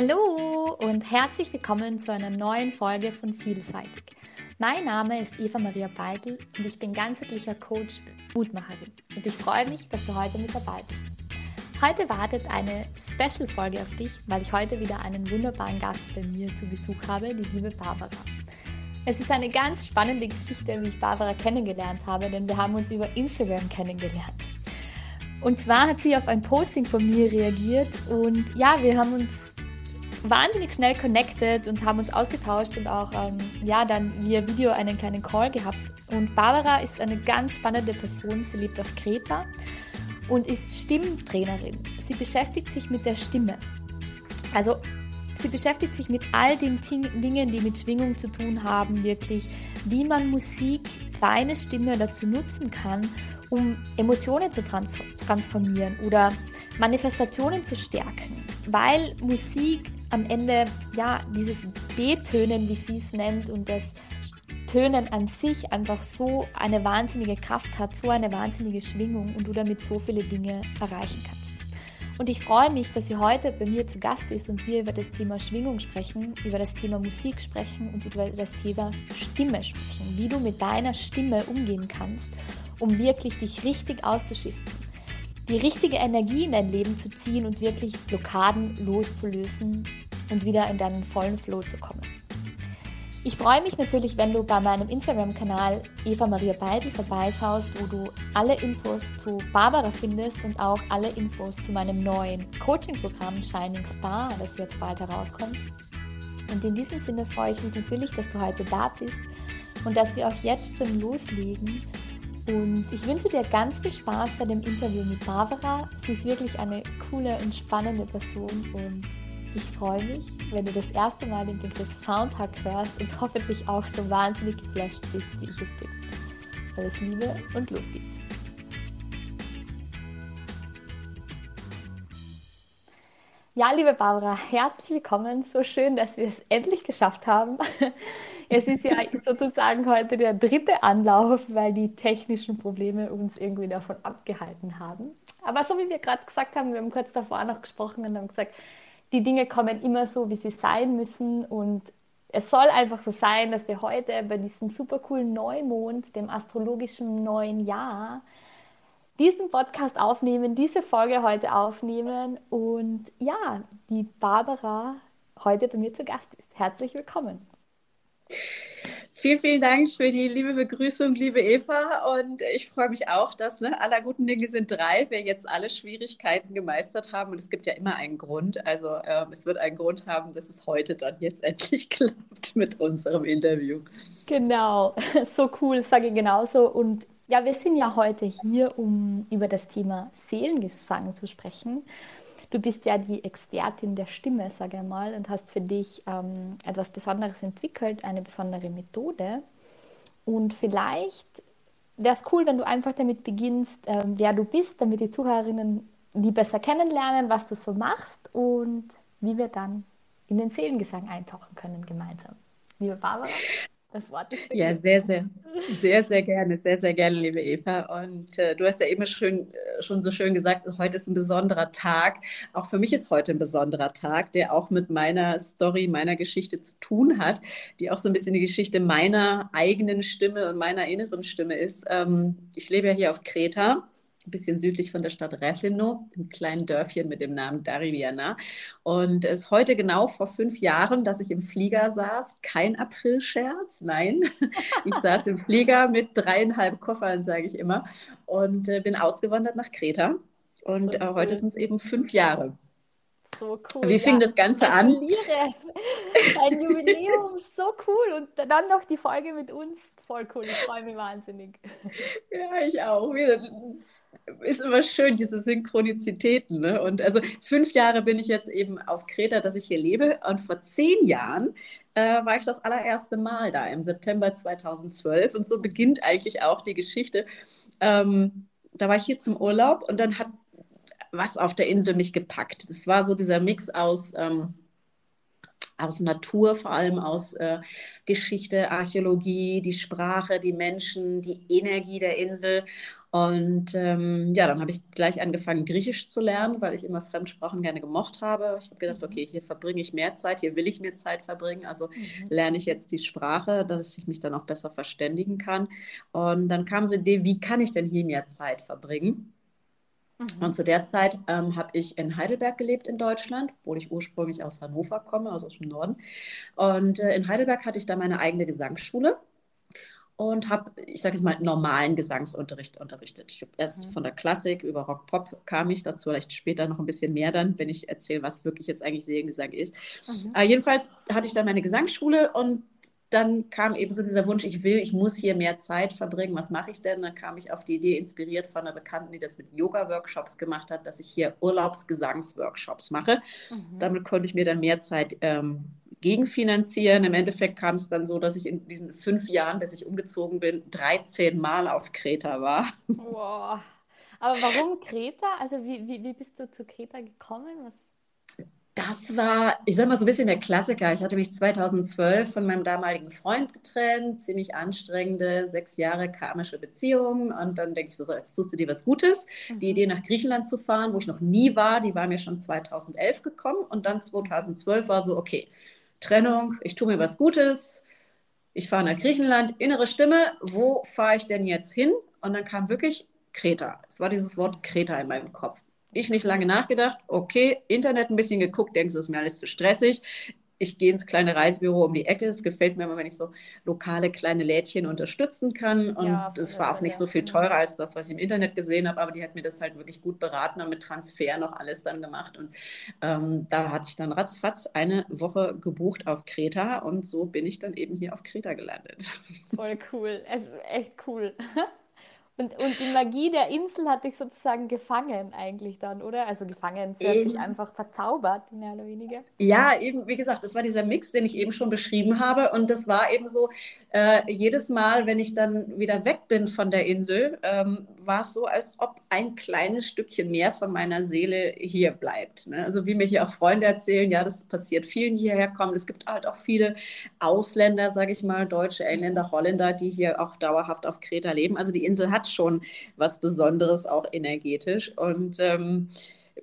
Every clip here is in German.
Hallo und herzlich willkommen zu einer neuen Folge von Vielseitig. Mein Name ist Eva Maria Beidel und ich bin ganzheitlicher Coach, Mutmacherin. Und ich freue mich, dass du heute mit dabei bist. Heute wartet eine Special-Folge auf dich, weil ich heute wieder einen wunderbaren Gast bei mir zu Besuch habe, die liebe Barbara. Es ist eine ganz spannende Geschichte, wie ich Barbara kennengelernt habe, denn wir haben uns über Instagram kennengelernt. Und zwar hat sie auf ein Posting von mir reagiert und ja, wir haben uns wahnsinnig schnell connected und haben uns ausgetauscht und auch ähm, ja, dann via Video einen kleinen Call gehabt. Und Barbara ist eine ganz spannende Person. Sie lebt auf Kreta und ist Stimmtrainerin. Sie beschäftigt sich mit der Stimme. Also sie beschäftigt sich mit all den Dingen, die mit Schwingung zu tun haben, wirklich, wie man Musik, kleine Stimme dazu nutzen kann, um Emotionen zu transformieren oder Manifestationen zu stärken. Weil Musik am Ende ja dieses B-Tönen, wie sie es nennt, und das Tönen an sich einfach so eine wahnsinnige Kraft hat, so eine wahnsinnige Schwingung und du damit so viele Dinge erreichen kannst. Und ich freue mich, dass sie heute bei mir zu Gast ist und wir über das Thema Schwingung sprechen, über das Thema Musik sprechen und über das Thema Stimme sprechen, wie du mit deiner Stimme umgehen kannst, um wirklich dich richtig auszuschiften die richtige Energie in dein Leben zu ziehen und wirklich Blockaden loszulösen und wieder in deinen vollen Flow zu kommen. Ich freue mich natürlich, wenn du bei meinem Instagram-Kanal Eva Maria Beidel vorbeischaust, wo du alle Infos zu Barbara findest und auch alle Infos zu meinem neuen Coaching-Programm Shining Star, das jetzt bald herauskommt. Und in diesem Sinne freue ich mich natürlich, dass du heute da bist und dass wir auch jetzt schon loslegen und ich wünsche dir ganz viel Spaß bei dem Interview mit Barbara. Sie ist wirklich eine coole und spannende Person und ich freue mich, wenn du das erste Mal den Begriff Soundhack hörst und hoffentlich auch so wahnsinnig geflasht bist, wie ich es bin. Alles Liebe und los geht's. Ja, liebe Barbara, herzlich willkommen. So schön, dass wir es endlich geschafft haben. Es ist ja sozusagen heute der dritte Anlauf, weil die technischen Probleme uns irgendwie davon abgehalten haben. Aber so wie wir gerade gesagt haben, wir haben kurz davor noch gesprochen und haben gesagt, die Dinge kommen immer so, wie sie sein müssen. Und es soll einfach so sein, dass wir heute bei diesem super coolen Neumond, dem astrologischen neuen Jahr, diesen Podcast aufnehmen, diese Folge heute aufnehmen und ja, die Barbara heute bei mir zu Gast ist. Herzlich willkommen. Vielen, vielen Dank für die liebe Begrüßung, liebe Eva. Und ich freue mich auch, dass ne, aller guten Dinge sind drei, wir jetzt alle Schwierigkeiten gemeistert haben. Und es gibt ja immer einen Grund. Also äh, es wird einen Grund haben, dass es heute dann jetzt endlich klappt mit unserem Interview. Genau, so cool, sage ich genauso. Und ja, wir sind ja heute hier, um über das Thema Seelengesang zu sprechen. Du bist ja die Expertin der Stimme, sage ich mal, und hast für dich ähm, etwas Besonderes entwickelt, eine besondere Methode. Und vielleicht wäre es cool, wenn du einfach damit beginnst, ähm, wer du bist, damit die Zuhörerinnen die besser kennenlernen, was du so machst und wie wir dann in den Seelengesang eintauchen können gemeinsam. Liebe Barbara. Das Wort ist Ja, sehr, sehr, sehr, sehr gerne, sehr, sehr gerne, liebe Eva. Und äh, du hast ja eben schön, äh, schon so schön gesagt, heute ist ein besonderer Tag. Auch für mich ist heute ein besonderer Tag, der auch mit meiner Story, meiner Geschichte zu tun hat, die auch so ein bisschen die Geschichte meiner eigenen Stimme und meiner inneren Stimme ist. Ähm, ich lebe ja hier auf Kreta ein bisschen südlich von der Stadt Refino, einem kleinen Dörfchen mit dem Namen Dariviana. Und es ist heute genau vor fünf Jahren, dass ich im Flieger saß. Kein Aprilscherz, nein. Ich saß im Flieger mit dreieinhalb Koffern, sage ich immer, und äh, bin ausgewandert nach Kreta. Und äh, heute sind es eben fünf Jahre. So cool. Wie fing ja, das Ganze an? Ein Jubiläum, so cool. Und dann noch die Folge mit uns. Voll cool, ich freue mich wahnsinnig. Ja, ich auch. Ist immer schön, diese Synchronizitäten. Ne? Und also fünf Jahre bin ich jetzt eben auf Kreta, dass ich hier lebe. Und vor zehn Jahren äh, war ich das allererste Mal da, im September 2012. Und so beginnt eigentlich auch die Geschichte. Ähm, da war ich hier zum Urlaub und dann hat was auf der Insel mich gepackt. Das war so dieser Mix aus, ähm, aus Natur, vor allem aus äh, Geschichte, Archäologie, die Sprache, die Menschen, die Energie der Insel. Und ähm, ja, dann habe ich gleich angefangen, Griechisch zu lernen, weil ich immer Fremdsprachen gerne gemocht habe. Ich habe gedacht, okay, hier verbringe ich mehr Zeit, hier will ich mehr Zeit verbringen. Also mhm. lerne ich jetzt die Sprache, dass ich mich dann auch besser verständigen kann. Und dann kam so die Idee, wie kann ich denn hier mehr Zeit verbringen? Mhm. Und zu der Zeit ähm, habe ich in Heidelberg gelebt in Deutschland, obwohl ich ursprünglich aus Hannover komme, also aus dem Norden. Und äh, in Heidelberg hatte ich da meine eigene Gesangsschule und habe, ich sage jetzt mal, normalen Gesangsunterricht unterrichtet. Ich habe erst mhm. von der Klassik über Rock Pop kam ich dazu, vielleicht später noch ein bisschen mehr dann, wenn ich erzähle, was wirklich jetzt eigentlich Seelengesang ist. Mhm. Äh, jedenfalls hatte ich dann meine Gesangsschule und dann kam eben so dieser Wunsch, ich will, ich muss hier mehr Zeit verbringen. Was mache ich denn? Dann kam ich auf die Idee, inspiriert von einer Bekannten, die das mit Yoga-Workshops gemacht hat, dass ich hier Urlaubsgesangsworkshops mache. Mhm. Damit konnte ich mir dann mehr Zeit ähm, gegenfinanzieren. Im Endeffekt kam es dann so, dass ich in diesen fünf Jahren, bis ich umgezogen bin, 13 Mal auf Kreta war. Wow. Aber warum Kreta? Also wie, wie, wie bist du zu Kreta gekommen? Was das war, ich sag mal, so ein bisschen der Klassiker. Ich hatte mich 2012 von meinem damaligen Freund getrennt, ziemlich anstrengende, sechs Jahre karmische Beziehung. Und dann denke ich so, so, jetzt tust du dir was Gutes. Mhm. Die Idee, nach Griechenland zu fahren, wo ich noch nie war, die war mir schon 2011 gekommen. Und dann 2012 war so, okay, Trennung, ich tue mir was Gutes. Ich fahre nach Griechenland, innere Stimme, wo fahre ich denn jetzt hin? Und dann kam wirklich Kreta. Es war dieses Wort Kreta in meinem Kopf. Ich nicht lange nachgedacht, okay, Internet ein bisschen geguckt, denkst du, ist mir alles zu stressig. Ich gehe ins kleine Reisebüro um die Ecke. Es gefällt mir immer, wenn ich so lokale kleine Lädchen unterstützen kann. Und ja, es war auch nicht so viel teurer als das, was ich im Internet gesehen habe. Aber die hat mir das halt wirklich gut beraten und mit Transfer noch alles dann gemacht. Und ähm, da hatte ich dann ratzfatz eine Woche gebucht auf Kreta. Und so bin ich dann eben hier auf Kreta gelandet. Voll cool. Es echt cool. Und, und die Magie der Insel hat dich sozusagen gefangen eigentlich dann, oder? Also gefangen, sie hat dich einfach verzaubert, mehr oder weniger. Ja, eben, wie gesagt, das war dieser Mix, den ich eben schon beschrieben habe. Und das war eben so, äh, jedes Mal, wenn ich dann wieder weg bin von der Insel, ähm, war es so, als ob ein kleines Stückchen mehr von meiner Seele hier bleibt. Ne? Also wie mir hier auch Freunde erzählen, ja, das passiert vielen, die hierher kommen. Es gibt halt auch viele Ausländer, sage ich mal, Deutsche, Engländer, Holländer, die hier auch dauerhaft auf Kreta leben. Also die Insel hat schon was Besonderes, auch energetisch. Und ähm,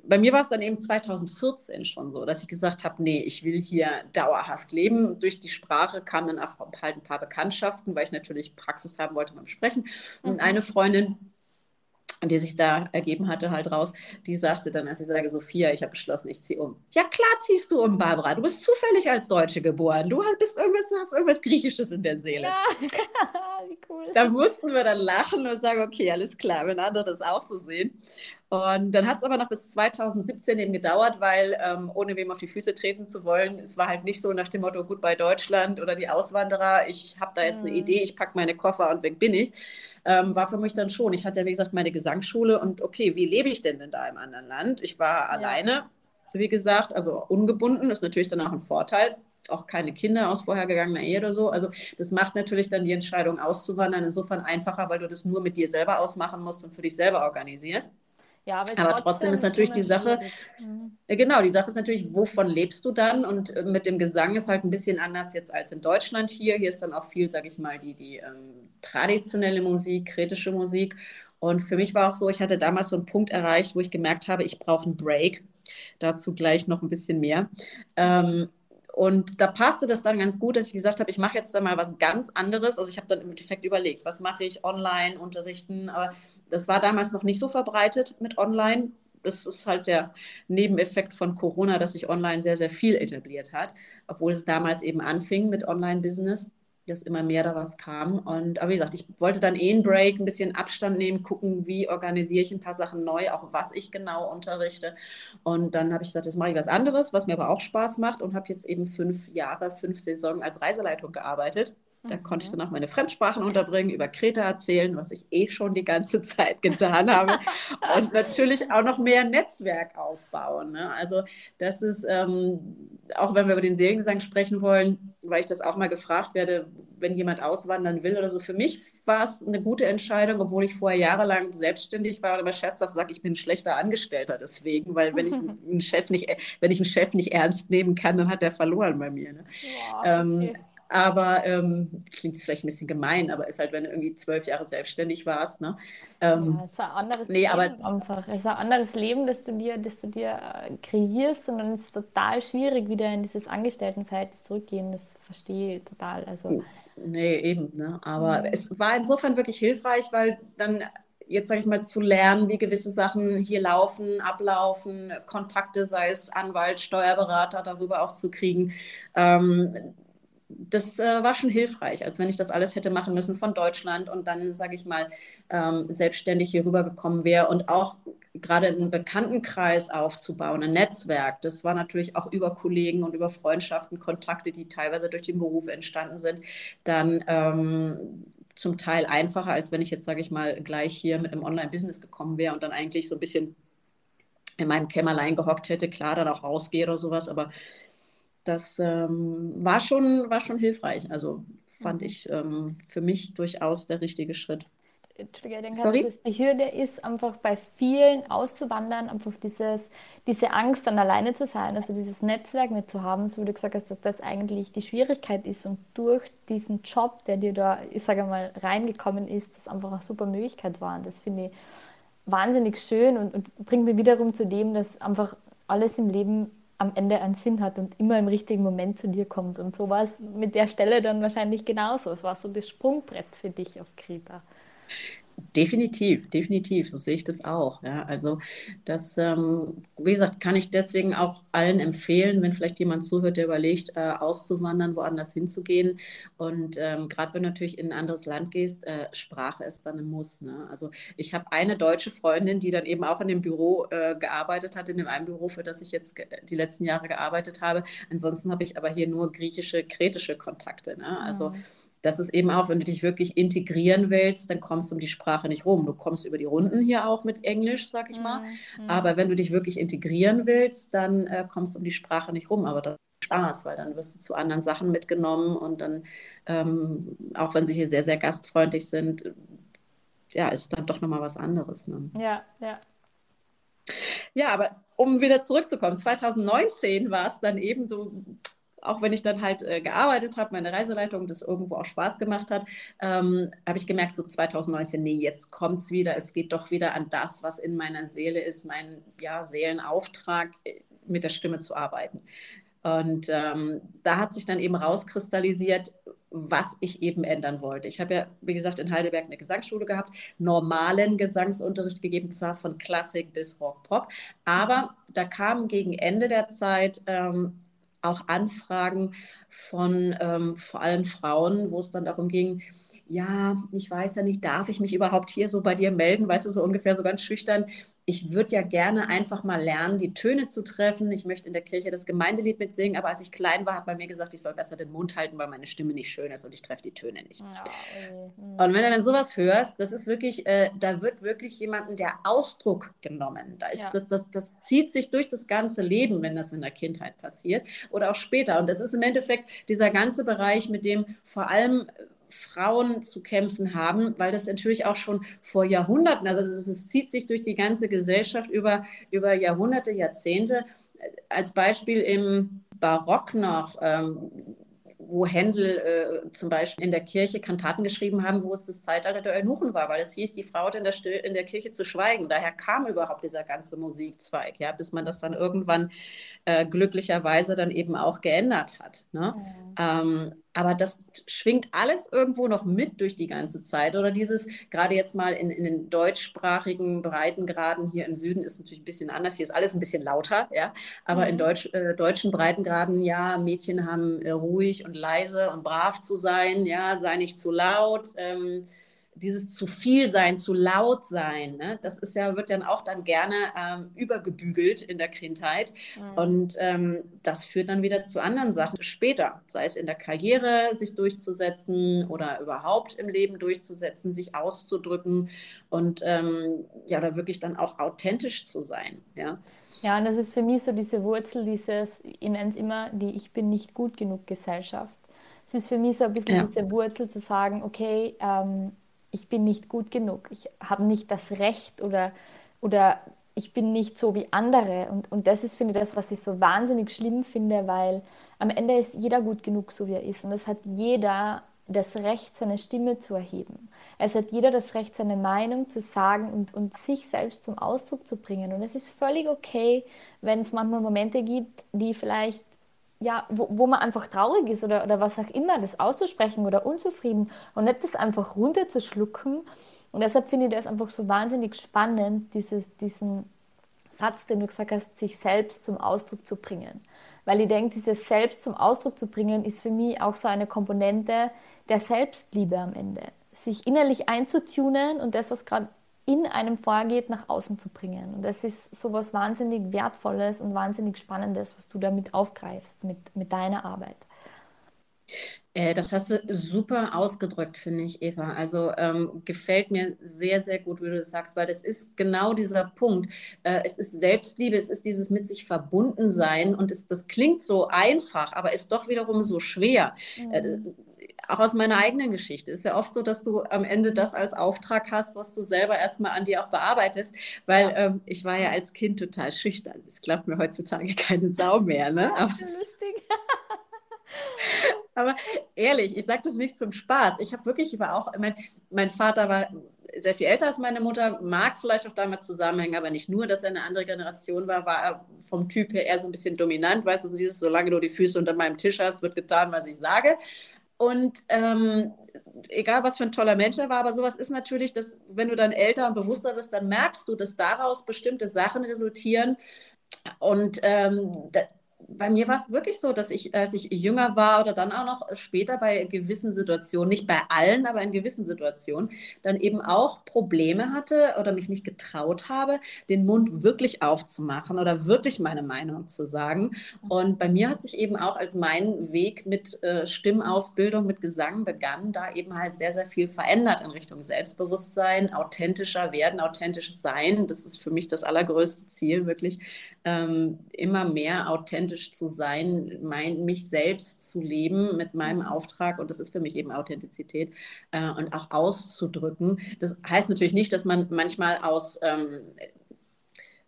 bei mir war es dann eben 2014 schon so, dass ich gesagt habe, nee, ich will hier dauerhaft leben. Durch die Sprache kamen dann auch halt ein paar Bekanntschaften, weil ich natürlich Praxis haben wollte beim Sprechen. Und mhm. eine Freundin, die sich da ergeben hatte, halt raus, die sagte dann, als ich sage, Sophia, ich habe beschlossen, ich ziehe um. Ja, klar ziehst du um, Barbara. Du bist zufällig als Deutsche geboren. Du bist irgendwas, du hast irgendwas Griechisches in der Seele. Ja, wie cool. Da mussten wir dann lachen und sagen, okay, alles klar, wenn andere das auch so sehen. Und dann hat es aber noch bis 2017 eben gedauert, weil ähm, ohne wem auf die Füße treten zu wollen, es war halt nicht so nach dem Motto, gut bei Deutschland oder die Auswanderer, ich habe da jetzt mhm. eine Idee, ich packe meine Koffer und weg bin ich. Ähm, war für mich dann schon. Ich hatte ja, wie gesagt, meine Gesangsschule und okay, wie lebe ich denn denn da im anderen Land? Ich war ja. alleine, wie gesagt, also ungebunden, ist natürlich dann auch ein Vorteil auch keine Kinder aus vorhergegangener Ehe oder so. Also das macht natürlich dann die Entscheidung auszuwandern insofern einfacher, weil du das nur mit dir selber ausmachen musst und für dich selber organisierst. Ja, aber, aber trotzdem ist natürlich die Sache, mhm. genau, die Sache ist natürlich, wovon lebst du dann? Und äh, mit dem Gesang ist halt ein bisschen anders jetzt als in Deutschland hier. Hier ist dann auch viel, sage ich mal, die, die ähm, traditionelle Musik, kritische Musik. Und für mich war auch so, ich hatte damals so einen Punkt erreicht, wo ich gemerkt habe, ich brauche einen Break. Dazu gleich noch ein bisschen mehr. Ähm, und da passte das dann ganz gut, dass ich gesagt habe, ich mache jetzt da mal was ganz anderes. Also ich habe dann im Endeffekt überlegt, was mache ich online unterrichten. Aber das war damals noch nicht so verbreitet mit online. Das ist halt der Nebeneffekt von Corona, dass sich online sehr, sehr viel etabliert hat, obwohl es damals eben anfing mit Online-Business dass immer mehr da was kam. Und aber wie gesagt, ich wollte dann eh einen Break, ein bisschen Abstand nehmen, gucken, wie organisiere ich ein paar Sachen neu, auch was ich genau unterrichte. Und dann habe ich gesagt, jetzt mache ich was anderes, was mir aber auch Spaß macht und habe jetzt eben fünf Jahre, fünf Saison als Reiseleitung gearbeitet. Da konnte ich dann auch meine Fremdsprachen unterbringen, über Kreta erzählen, was ich eh schon die ganze Zeit getan habe. und natürlich auch noch mehr Netzwerk aufbauen. Ne? Also das ist, ähm, auch wenn wir über den Seelengesang sprechen wollen, weil ich das auch mal gefragt werde, wenn jemand auswandern will oder so. Für mich war es eine gute Entscheidung, obwohl ich vorher jahrelang selbstständig war und immer scherzhaft sage, ich bin ein schlechter Angestellter deswegen, weil wenn ich einen Chef nicht, wenn ich einen Chef nicht ernst nehmen kann, dann hat er verloren bei mir. Ne? Ja, okay. ähm, aber ähm, klingt vielleicht ein bisschen gemein, aber ist halt, wenn du irgendwie zwölf Jahre selbstständig warst. Ne? Ähm, ja, es ist ein anderes nee, Leben aber, einfach. Es ist ein anderes Leben, das du dir, das du dir äh, kreierst und dann ist es total schwierig, wieder in dieses Angestelltenverhältnis zurückgehen. Das verstehe ich total. Also, nee, eben. Ne? Aber mhm. es war insofern wirklich hilfreich, weil dann jetzt sage ich mal, zu lernen, wie gewisse Sachen hier laufen, ablaufen, Kontakte, sei es Anwalt, Steuerberater, darüber auch zu kriegen. Ähm, das äh, war schon hilfreich, als wenn ich das alles hätte machen müssen von Deutschland und dann, sage ich mal, ähm, selbstständig hier rübergekommen wäre und auch gerade einen Bekanntenkreis aufzubauen, ein Netzwerk. Das war natürlich auch über Kollegen und über Freundschaften, Kontakte, die teilweise durch den Beruf entstanden sind, dann ähm, zum Teil einfacher, als wenn ich jetzt, sage ich mal, gleich hier mit einem Online-Business gekommen wäre und dann eigentlich so ein bisschen in meinem Kämmerlein gehockt hätte, klar, dann auch rausgehe oder sowas, aber das ähm, war, schon, war schon hilfreich. Also fand mhm. ich ähm, für mich durchaus der richtige Schritt. Entschuldige, ich denke, Sorry? dass es die Hürde ist, einfach bei vielen auszuwandern, einfach dieses, diese Angst, dann alleine zu sein, also dieses Netzwerk mit zu haben, so wie du gesagt hast, dass das eigentlich die Schwierigkeit ist und durch diesen Job, der dir da, ich sage mal, reingekommen ist, das einfach eine super Möglichkeit war. Und das finde ich wahnsinnig schön und, und bringt mir wiederum zu dem, dass einfach alles im Leben am Ende einen Sinn hat und immer im richtigen Moment zu dir kommt. Und so war es mit der Stelle dann wahrscheinlich genauso. Es war so das Sprungbrett für dich auf Kreta. Definitiv, definitiv, so sehe ich das auch. Ja, also das, ähm, wie gesagt, kann ich deswegen auch allen empfehlen, wenn vielleicht jemand zuhört, der überlegt, äh, auszuwandern, woanders hinzugehen. Und ähm, gerade wenn du natürlich in ein anderes Land gehst, äh, Sprache ist dann ein Muss. Ne? Also ich habe eine deutsche Freundin, die dann eben auch in dem Büro äh, gearbeitet hat, in dem einen Büro, für das ich jetzt die letzten Jahre gearbeitet habe. Ansonsten habe ich aber hier nur griechische, kretische Kontakte. Ne? Also mhm das ist eben auch, wenn du dich wirklich integrieren willst, dann kommst du um die Sprache nicht rum. Du kommst über die Runden hier auch mit Englisch, sag ich mal. Mhm. Aber wenn du dich wirklich integrieren willst, dann äh, kommst du um die Sprache nicht rum. Aber das ist Spaß, weil dann wirst du zu anderen Sachen mitgenommen und dann, ähm, auch wenn sie hier sehr, sehr gastfreundlich sind, ja, ist dann doch nochmal was anderes. Ne? Ja, ja. Ja, aber um wieder zurückzukommen, 2019 war es dann eben so auch wenn ich dann halt äh, gearbeitet habe, meine Reiseleitung, das irgendwo auch Spaß gemacht hat, ähm, habe ich gemerkt, so 2019, nee, jetzt kommt es wieder, es geht doch wieder an das, was in meiner Seele ist, mein ja, Seelenauftrag, äh, mit der Stimme zu arbeiten. Und ähm, da hat sich dann eben rauskristallisiert, was ich eben ändern wollte. Ich habe ja, wie gesagt, in Heidelberg eine Gesangsschule gehabt, normalen Gesangsunterricht gegeben, zwar von Klassik bis Rock, Pop, aber da kam gegen Ende der Zeit ähm, auch Anfragen von ähm, vor allem Frauen, wo es dann darum ging, ja, ich weiß ja nicht, darf ich mich überhaupt hier so bei dir melden? Weißt du, so ungefähr so ganz schüchtern ich würde ja gerne einfach mal lernen, die Töne zu treffen. Ich möchte in der Kirche das Gemeindelied mitsingen, aber als ich klein war, hat man mir gesagt, ich soll besser den Mund halten, weil meine Stimme nicht schön ist und ich treffe die Töne nicht. Ja, und wenn du dann sowas hörst, das ist wirklich, äh, da wird wirklich jemandem der Ausdruck genommen. Da ist, ja. das, das, das zieht sich durch das ganze Leben, wenn das in der Kindheit passiert oder auch später. Und das ist im Endeffekt dieser ganze Bereich, mit dem vor allem Frauen zu kämpfen haben, weil das natürlich auch schon vor Jahrhunderten, also es zieht sich durch die ganze Gesellschaft über, über Jahrhunderte, Jahrzehnte. Als Beispiel im Barock noch, ähm, wo Händel äh, zum Beispiel in der Kirche Kantaten geschrieben haben, wo es das Zeitalter der Eunuchen war, weil es hieß, die Frau hat in der, in der Kirche zu schweigen. Daher kam überhaupt dieser ganze Musikzweig, ja, bis man das dann irgendwann äh, glücklicherweise dann eben auch geändert hat. Ne? Mhm. Ähm, aber das schwingt alles irgendwo noch mit durch die ganze Zeit. Oder dieses, gerade jetzt mal in, in den deutschsprachigen Breitengraden hier im Süden ist natürlich ein bisschen anders. Hier ist alles ein bisschen lauter, ja. Aber mhm. in Deutsch, äh, deutschen Breitengraden, ja, Mädchen haben äh, ruhig und leise und brav zu sein, ja, sei nicht zu laut. Ähm, dieses zu viel sein, zu laut sein, ne? das ist ja, wird dann auch dann gerne ähm, übergebügelt in der Kindheit. Mhm. Und ähm, das führt dann wieder zu anderen Sachen später, sei es in der Karriere, sich durchzusetzen oder überhaupt im Leben durchzusetzen, sich auszudrücken und ähm, ja, da wirklich dann auch authentisch zu sein. Ja. Ja, und das ist für mich so diese Wurzel, dieses, ich nenne es immer die Ich bin nicht gut genug Gesellschaft. Es ist für mich so ein bisschen ja. diese Wurzel zu sagen, okay, ähm, ich bin nicht gut genug, ich habe nicht das Recht oder, oder ich bin nicht so wie andere. Und, und das ist, finde ich, das, was ich so wahnsinnig schlimm finde, weil am Ende ist jeder gut genug, so wie er ist. Und es hat jeder das Recht, seine Stimme zu erheben. Es hat jeder das Recht, seine Meinung zu sagen und, und sich selbst zum Ausdruck zu bringen. Und es ist völlig okay, wenn es manchmal Momente gibt, die vielleicht, ja, wo, wo man einfach traurig ist oder, oder was auch immer, das auszusprechen oder unzufrieden und nicht das einfach runterzuschlucken. Und deshalb finde ich das einfach so wahnsinnig spannend, dieses, diesen Satz, den du gesagt hast, sich selbst zum Ausdruck zu bringen. Weil ich denke, dieses Selbst zum Ausdruck zu bringen, ist für mich auch so eine Komponente der Selbstliebe am Ende. Sich innerlich einzutunen und das, was gerade in einem vorgeht, nach außen zu bringen. Und das ist so was wahnsinnig Wertvolles und wahnsinnig Spannendes, was du damit aufgreifst mit, mit deiner Arbeit. Äh, das hast du super ausgedrückt, finde ich, Eva. Also ähm, gefällt mir sehr, sehr gut, wie du das sagst, weil das ist genau dieser Punkt. Äh, es ist Selbstliebe, es ist dieses mit sich verbunden sein und es, das klingt so einfach, aber ist doch wiederum so schwer. Mhm. Äh, auch aus meiner eigenen Geschichte. Es ist ja oft so, dass du am Ende das als Auftrag hast, was du selber erstmal an dir auch bearbeitest, weil ja. ähm, ich war ja als Kind total schüchtern. Das klappt mir heutzutage keine Sau mehr. Ne? Aber, lustig. aber ehrlich, ich sage das nicht zum Spaß. Ich habe wirklich, ich war auch, mein, mein Vater war sehr viel älter als meine Mutter, mag vielleicht auch damit zusammenhängen, aber nicht nur, dass er eine andere Generation war, war er vom Typ her eher so ein bisschen dominant, weißt du, dieses, solange du die Füße unter meinem Tisch hast, wird getan, was ich sage. Und ähm, egal, was für ein toller Mensch er war, aber sowas ist natürlich, dass wenn du dann älter und bewusster bist, dann merkst du, dass daraus bestimmte Sachen resultieren. Und ähm, bei mir war es wirklich so, dass ich, als ich jünger war oder dann auch noch später bei gewissen Situationen, nicht bei allen, aber in gewissen Situationen, dann eben auch Probleme hatte oder mich nicht getraut habe, den Mund wirklich aufzumachen oder wirklich meine Meinung zu sagen. Und bei mir hat sich eben auch als mein Weg mit äh, Stimmausbildung, mit Gesang begann, da eben halt sehr, sehr viel verändert in Richtung Selbstbewusstsein, authentischer werden, authentisches Sein. Das ist für mich das allergrößte Ziel, wirklich ähm, immer mehr authentisch zu sein, mein, mich selbst zu leben mit meinem Auftrag. Und das ist für mich eben Authentizität äh, und auch auszudrücken. Das heißt natürlich nicht, dass man manchmal aus ähm,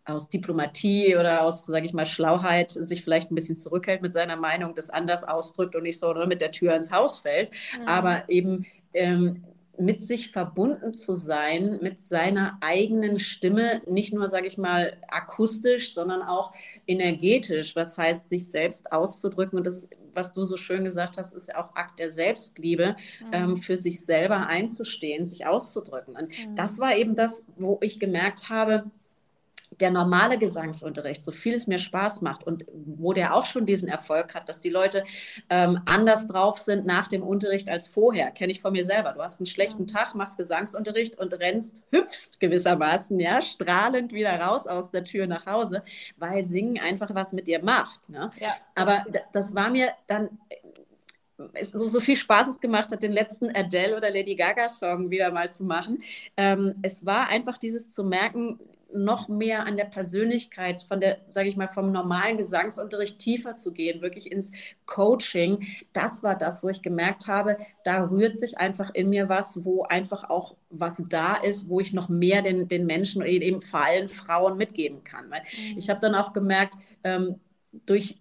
aus Diplomatie oder aus, sage ich mal, Schlauheit sich vielleicht ein bisschen zurückhält mit seiner Meinung, das anders ausdrückt und nicht so ne, mit der Tür ins Haus fällt. Mhm. Aber eben ähm, mit sich verbunden zu sein, mit seiner eigenen Stimme, nicht nur, sage ich mal, akustisch, sondern auch energetisch, was heißt, sich selbst auszudrücken. Und das, was du so schön gesagt hast, ist ja auch Akt der Selbstliebe, mhm. ähm, für sich selber einzustehen, sich auszudrücken. Und mhm. das war eben das, wo ich gemerkt habe, der normale Gesangsunterricht, so viel es mir Spaß macht und wo der auch schon diesen Erfolg hat, dass die Leute ähm, anders drauf sind nach dem Unterricht als vorher, kenne ich von mir selber. Du hast einen schlechten Tag, machst Gesangsunterricht und rennst, hüpfst gewissermaßen, ja, strahlend wieder raus aus der Tür nach Hause, weil Singen einfach was mit dir macht. Ne? Ja, Aber das war mir dann so, so viel Spaß es gemacht hat, den letzten Adele oder Lady Gaga Song wieder mal zu machen. Ähm, es war einfach dieses zu merken, noch mehr an der Persönlichkeit, von der, sage ich mal, vom normalen Gesangsunterricht tiefer zu gehen, wirklich ins Coaching. Das war das, wo ich gemerkt habe, da rührt sich einfach in mir was, wo einfach auch was da ist, wo ich noch mehr den, den Menschen, eben vor allem Frauen mitgeben kann. Weil mhm. ich habe dann auch gemerkt, ähm, durch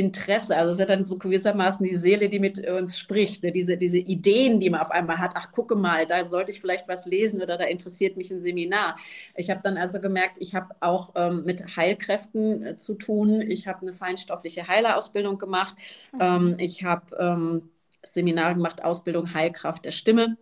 Interesse, also es ist ja dann so gewissermaßen die Seele, die mit uns spricht, ne? diese, diese Ideen, die man auf einmal hat, ach gucke mal, da sollte ich vielleicht was lesen oder da interessiert mich ein Seminar. Ich habe dann also gemerkt, ich habe auch ähm, mit Heilkräften äh, zu tun, ich habe eine feinstoffliche Heilerausbildung gemacht, mhm. ähm, ich habe ähm, Seminare gemacht, Ausbildung Heilkraft der Stimme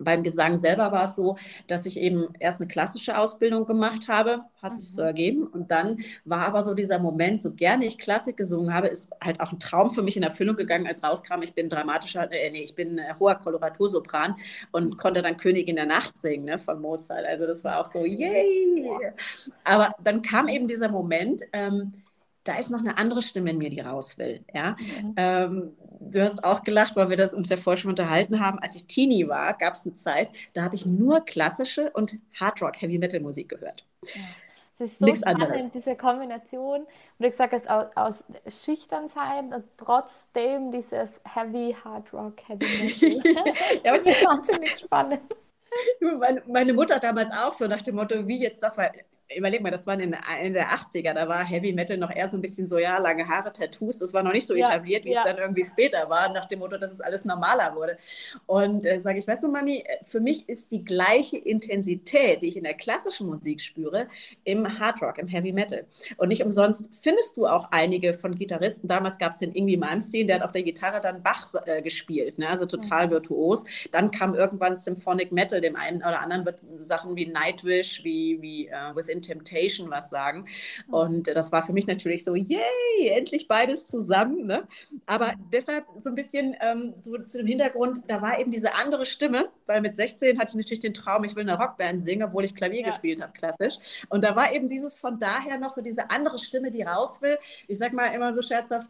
beim Gesang selber war es so, dass ich eben erst eine klassische Ausbildung gemacht habe, hat mhm. sich so mhm. ergeben. Und dann war aber so dieser Moment, so gerne ich Klassik gesungen habe, ist halt auch ein Traum für mich in Erfüllung gegangen, als rauskam, ich bin dramatischer, äh, nee, ich bin äh, hoher Koloratursopran und konnte dann Königin der Nacht singen ne, von Mozart. Also das war auch so, yay! Aber dann kam eben dieser Moment, ähm, da ist noch eine andere Stimme in mir, die raus will. Ja? Mhm. Ähm, du hast auch gelacht, weil wir das uns ja vorher schon unterhalten haben. Als ich Teenie war, gab es eine Zeit, da habe ich nur klassische und Hardrock, Heavy Metal Musik gehört. Ja. Das ist so Nichts spannend, anderes. diese Kombination, wie du gesagt hast, aus, aus Schüchternheit und trotzdem dieses Heavy Hard Rock, Heavy Metal. ja, das ist wahnsinnig spannend. Meine, meine, Mutter damals auch so nach dem Motto, wie jetzt das, weil überleg mal, das waren in, in der 80er, da war Heavy Metal noch eher so ein bisschen so, ja, lange Haare, Tattoos, das war noch nicht so ja, etabliert, wie ja. es dann irgendwie später war, nach dem Motto, dass es alles normaler wurde. Und äh, sage ich, weißt du, Mami, für mich ist die gleiche Intensität, die ich in der klassischen Musik spüre, im Hard Rock, im Heavy Metal. Und nicht umsonst findest du auch einige von Gitarristen, damals gab es den Ingwie Malmsteen, der hat auf der Gitarre dann Bach äh, gespielt, ne? also total mhm. virtuos. Dann kam irgendwann Symphonic Metal, dem einen oder anderen wird Sachen wie Nightwish, wie, wie uh, Within Temptation was sagen. Mhm. Und äh, das war für mich natürlich so, yay, endlich beides zusammen. Ne? Aber deshalb so ein bisschen ähm, so zu dem Hintergrund, da war eben diese andere Stimme, weil mit 16 hatte ich natürlich den Traum, ich will eine Rockband singen, obwohl ich Klavier ja. gespielt habe, klassisch. Und da war eben dieses von daher noch so diese andere Stimme, die raus will. Ich sag mal immer so scherzhaft,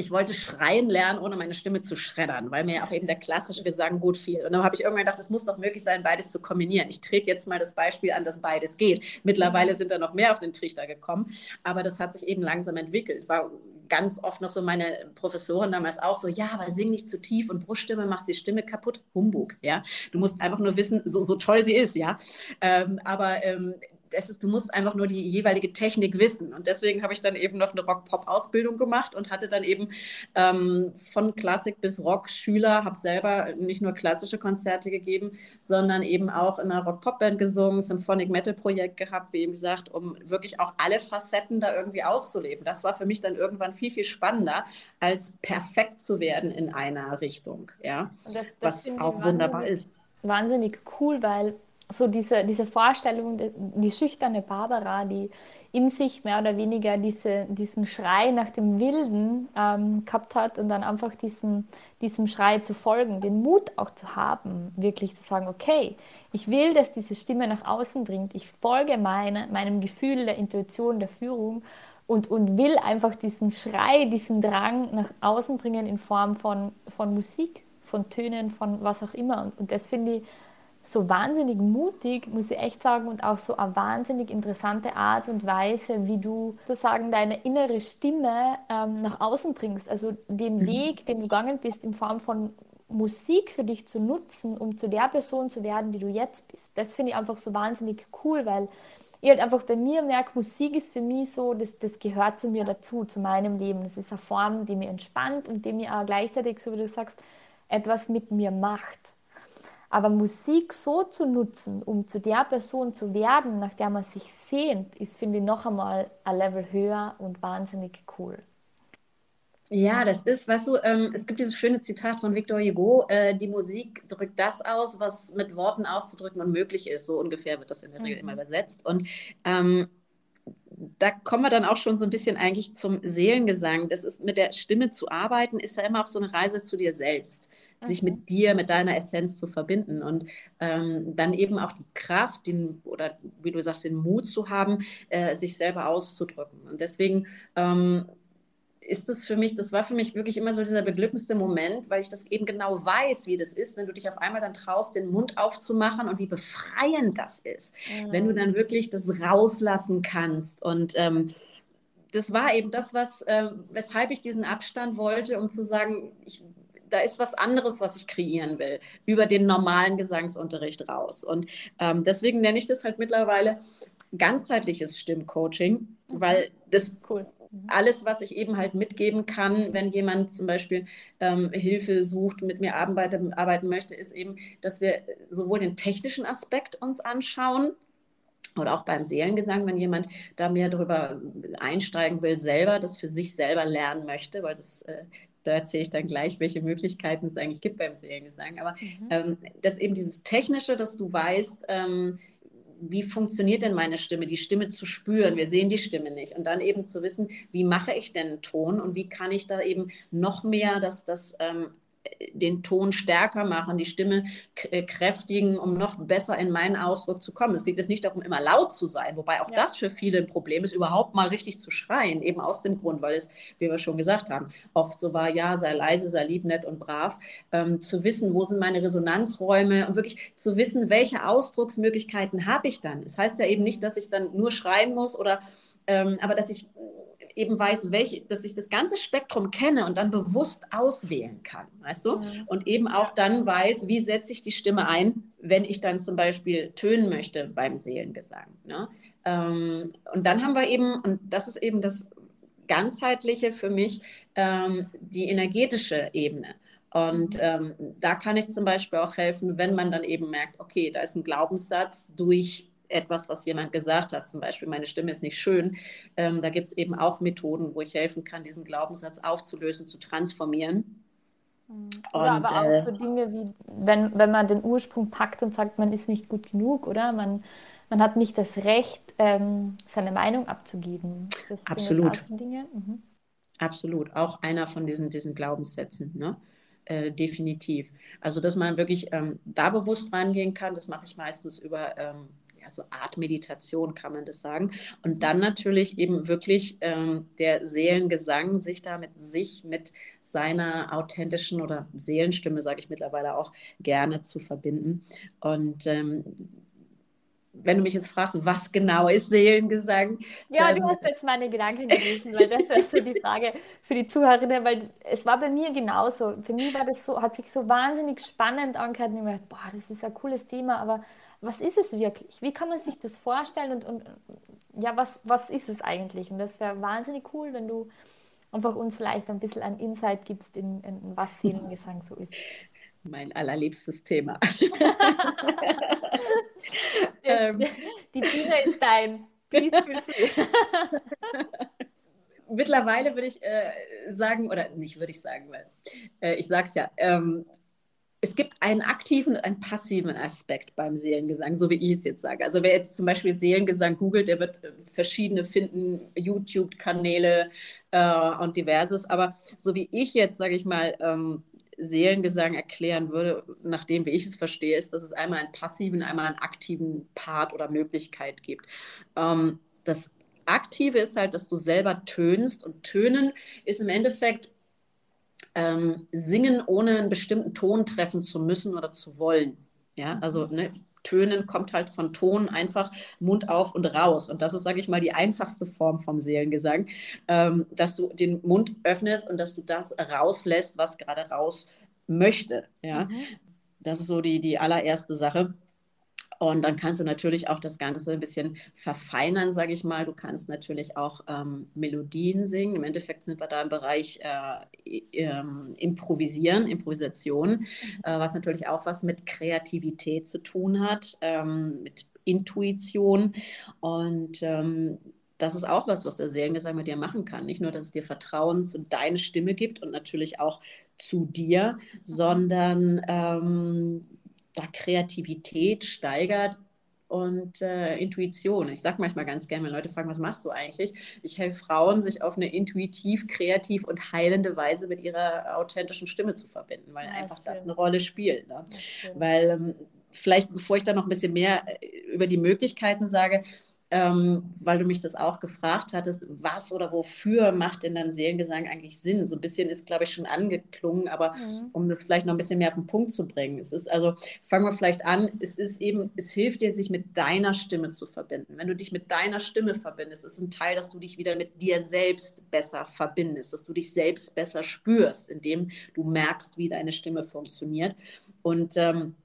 ich wollte schreien lernen, ohne meine Stimme zu schreddern, weil mir auch eben der klassische Gesang gut fiel. Und dann habe ich irgendwann gedacht, es muss doch möglich sein, beides zu kombinieren. Ich trete jetzt mal das Beispiel an, dass beides geht. Mittlerweile sind da noch mehr auf den Trichter gekommen, aber das hat sich eben langsam entwickelt. War ganz oft noch so meine Professoren damals auch so, ja, aber sing nicht zu tief und Bruststimme machst die Stimme kaputt. Humbug, ja. Du musst einfach nur wissen, so, so toll sie ist, ja. Ähm, aber ähm, ist, du musst einfach nur die jeweilige Technik wissen. Und deswegen habe ich dann eben noch eine Rock-Pop-Ausbildung gemacht und hatte dann eben ähm, von Klassik bis Rock Schüler, habe selber nicht nur klassische Konzerte gegeben, sondern eben auch in einer Rock-Pop-Band gesungen, Symphonic Metal-Projekt gehabt, wie eben gesagt, um wirklich auch alle Facetten da irgendwie auszuleben. Das war für mich dann irgendwann viel, viel spannender, als perfekt zu werden in einer Richtung. Ja, das, das was auch wunderbar ist. Wahnsinnig cool, weil so diese, diese Vorstellung, die schüchterne Barbara, die in sich mehr oder weniger diese, diesen Schrei nach dem Wilden ähm, gehabt hat und dann einfach diesen, diesem Schrei zu folgen, den Mut auch zu haben, wirklich zu sagen, okay, ich will, dass diese Stimme nach außen dringt, ich folge meine, meinem Gefühl der Intuition, der Führung und, und will einfach diesen Schrei, diesen Drang nach außen bringen in Form von, von Musik, von Tönen, von was auch immer. Und, und das finde ich so wahnsinnig mutig, muss ich echt sagen, und auch so eine wahnsinnig interessante Art und Weise, wie du sozusagen deine innere Stimme ähm, nach außen bringst. Also den mhm. Weg, den du gegangen bist, in Form von Musik für dich zu nutzen, um zu der Person zu werden, die du jetzt bist. Das finde ich einfach so wahnsinnig cool, weil ich halt einfach bei mir merke, Musik ist für mich so, das, das gehört zu mir dazu, zu meinem Leben. Das ist eine Form, die mir entspannt und die mir auch gleichzeitig, so wie du sagst, etwas mit mir macht. Aber Musik so zu nutzen, um zu der Person zu werden, nach der man sich sehnt, ist, finde ich, noch einmal ein Level höher und wahnsinnig cool. Ja, das ist, weißt du, ähm, es gibt dieses schöne Zitat von Victor Hugo, äh, die Musik drückt das aus, was mit Worten auszudrücken unmöglich ist. So ungefähr wird das in der Regel mhm. immer übersetzt. Und ähm, da kommen wir dann auch schon so ein bisschen eigentlich zum Seelengesang. Das ist mit der Stimme zu arbeiten, ist ja immer auch so eine Reise zu dir selbst sich mit dir, mit deiner Essenz zu verbinden und ähm, dann eben auch die Kraft, den, oder wie du sagst, den Mut zu haben, äh, sich selber auszudrücken. Und deswegen ähm, ist das für mich, das war für mich wirklich immer so dieser beglückendste Moment, weil ich das eben genau weiß, wie das ist, wenn du dich auf einmal dann traust, den Mund aufzumachen und wie befreiend das ist, mhm. wenn du dann wirklich das rauslassen kannst und ähm, das war eben das, was, äh, weshalb ich diesen Abstand wollte, um zu sagen, ich da ist was anderes, was ich kreieren will, über den normalen Gesangsunterricht raus. Und ähm, deswegen nenne ich das halt mittlerweile ganzheitliches Stimmcoaching, mhm. weil das cool. Mhm. alles, was ich eben halt mitgeben kann, wenn jemand zum Beispiel ähm, Hilfe sucht, mit mir arbeiten, arbeiten möchte, ist eben, dass wir sowohl den technischen Aspekt uns anschauen, oder auch beim Seelengesang, wenn jemand da mehr darüber einsteigen will, selber, das für sich selber lernen möchte, weil das äh, da erzähle ich dann gleich, welche Möglichkeiten es eigentlich gibt beim Seelengesang. Aber mhm. ähm, das eben dieses Technische, dass du weißt, ähm, wie funktioniert denn meine Stimme, die Stimme zu spüren. Wir sehen die Stimme nicht. Und dann eben zu wissen, wie mache ich denn einen Ton und wie kann ich da eben noch mehr das, das ähm, den Ton stärker machen, die Stimme äh, kräftigen, um noch besser in meinen Ausdruck zu kommen. Es geht jetzt nicht darum, immer laut zu sein, wobei auch ja. das für viele ein Problem ist, überhaupt mal richtig zu schreien, eben aus dem Grund, weil es, wie wir schon gesagt haben, oft so war, ja, sei leise, sei lieb, nett und brav, ähm, zu wissen, wo sind meine Resonanzräume und wirklich zu wissen, welche Ausdrucksmöglichkeiten habe ich dann. Es das heißt ja eben nicht, dass ich dann nur schreien muss oder, ähm, aber dass ich eben weiß, welche, dass ich das ganze Spektrum kenne und dann bewusst auswählen kann, weißt du? Mhm. Und eben auch dann weiß, wie setze ich die Stimme ein, wenn ich dann zum Beispiel tönen möchte beim Seelengesang. Ne? Ähm, und dann haben wir eben, und das ist eben das ganzheitliche für mich, ähm, die energetische Ebene. Und mhm. ähm, da kann ich zum Beispiel auch helfen, wenn man dann eben merkt, okay, da ist ein Glaubenssatz durch etwas, was jemand gesagt hat, zum Beispiel, meine Stimme ist nicht schön. Ähm, da gibt es eben auch Methoden, wo ich helfen kann, diesen Glaubenssatz aufzulösen, zu transformieren. Mhm. Oder und, aber auch äh, so Dinge wie, wenn, wenn man den Ursprung packt und sagt, man ist nicht gut genug, oder? Man, man hat nicht das Recht, ähm, seine Meinung abzugeben. Das absolut. So mhm. Absolut. Auch einer von diesen, diesen Glaubenssätzen. Ne? Äh, definitiv. Also, dass man wirklich ähm, da bewusst rangehen kann, das mache ich meistens über ähm, ja, so Art Meditation, kann man das sagen. Und dann natürlich eben wirklich ähm, der Seelengesang, sich da mit sich, mit seiner authentischen oder Seelenstimme, sage ich mittlerweile auch gerne zu verbinden. Und ähm, wenn du mich jetzt fragst, was genau ist Seelengesang? Ja, du hast jetzt meine Gedanken gelesen, weil das wäre so die Frage für die Zuhörerinnen, weil es war bei mir genauso. Für mich war das so, hat sich so wahnsinnig spannend angehört und ich dachte, boah, das ist ein cooles Thema, aber was ist es wirklich? Wie kann man sich das vorstellen und, und ja, was, was ist es eigentlich? Und das wäre wahnsinnig cool, wenn du einfach uns vielleicht ein bisschen ein Insight gibst, in, in was Seelengesang so ist. Mein allerliebstes Thema. ähm, die Bühne ist dein. Please Mittlerweile würde ich äh, sagen, oder nicht würde ich sagen, weil äh, ich sage es ja, ähm, es gibt einen aktiven und einen passiven Aspekt beim Seelengesang, so wie ich es jetzt sage. Also wer jetzt zum Beispiel Seelengesang googelt, der wird äh, verschiedene finden, YouTube-Kanäle äh, und diverses. Aber so wie ich jetzt, sage ich mal, ähm, Seelengesang erklären würde, nachdem wie ich es verstehe, ist, dass es einmal einen passiven, einmal einen aktiven Part oder Möglichkeit gibt. Ähm, das Aktive ist halt, dass du selber tönst und Tönen ist im Endeffekt ähm, singen, ohne einen bestimmten Ton treffen zu müssen oder zu wollen. Ja, also ne, Tönen kommt halt von Ton einfach Mund auf und raus. Und das ist, sage ich mal, die einfachste Form vom Seelengesang, ähm, dass du den Mund öffnest und dass du das rauslässt, was gerade raus möchte. Ja, mhm. das ist so die, die allererste Sache. Und dann kannst du natürlich auch das Ganze ein bisschen verfeinern, sage ich mal. Du kannst natürlich auch ähm, Melodien singen. Im Endeffekt sind wir da im Bereich äh, äh, Improvisieren, Improvisation, mhm. äh, was natürlich auch was mit Kreativität zu tun hat, ähm, mit Intuition. Und ähm, das ist auch was, was der Seelengesang mit dir machen kann. Nicht nur, dass es dir Vertrauen zu deiner Stimme gibt und natürlich auch zu dir, mhm. sondern ähm, da Kreativität steigert und äh, Intuition. Ich sage manchmal ganz gerne, wenn Leute fragen, was machst du eigentlich? Ich helfe Frauen, sich auf eine intuitiv, kreativ und heilende Weise mit ihrer authentischen Stimme zu verbinden, weil ja, einfach schön. das eine Rolle spielt. Ne? Weil ähm, vielleicht, bevor ich da noch ein bisschen mehr äh, über die Möglichkeiten sage, ähm, weil du mich das auch gefragt hattest, was oder wofür macht denn dann Seelengesang eigentlich Sinn? So ein bisschen ist, glaube ich, schon angeklungen, aber mhm. um das vielleicht noch ein bisschen mehr auf den Punkt zu bringen. Es ist also, fangen wir vielleicht an, es ist eben, es hilft dir, sich mit deiner Stimme zu verbinden. Wenn du dich mit deiner Stimme verbindest, ist ein Teil, dass du dich wieder mit dir selbst besser verbindest, dass du dich selbst besser spürst, indem du merkst, wie deine Stimme funktioniert. Und ähm,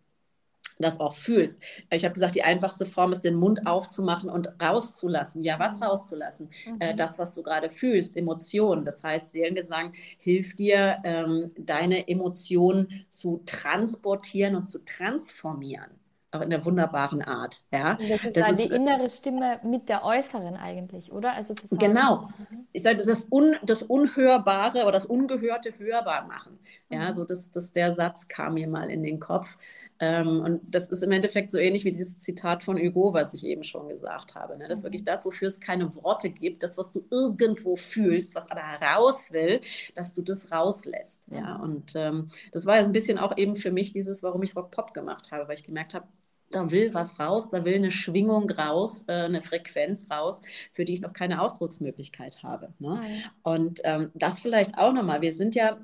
das auch fühlst. Ich habe gesagt, die einfachste Form ist, den Mund aufzumachen und rauszulassen. Ja, was mhm. rauszulassen? Äh, mhm. Äh, das, was du gerade fühlst, Emotionen. Das heißt, Seelengesang hilft dir, ähm, deine Emotionen zu transportieren und zu transformieren. Auch in der wunderbaren Art. Ja? das ist, das ist die innere Stimme mit der äußeren eigentlich, oder? Also genau. Mhm. Ich sage, das, Un, das Unhörbare oder das Ungehörte hörbar machen. Ja, mhm. so das, das, der Satz kam mir mal in den Kopf. Ähm, und das ist im Endeffekt so ähnlich wie dieses Zitat von Hugo, was ich eben schon gesagt habe. Ne? Das ist wirklich mhm. das, wofür es keine Worte gibt, das, was du irgendwo fühlst, was aber heraus will, dass du das rauslässt. Ja? Und ähm, das war ja ein bisschen auch eben für mich dieses, warum ich Rock-Pop gemacht habe, weil ich gemerkt habe, da will was raus, da will eine Schwingung raus, äh, eine Frequenz raus, für die ich noch keine Ausdrucksmöglichkeit habe. Ne? Und ähm, das vielleicht auch nochmal. Wir sind ja,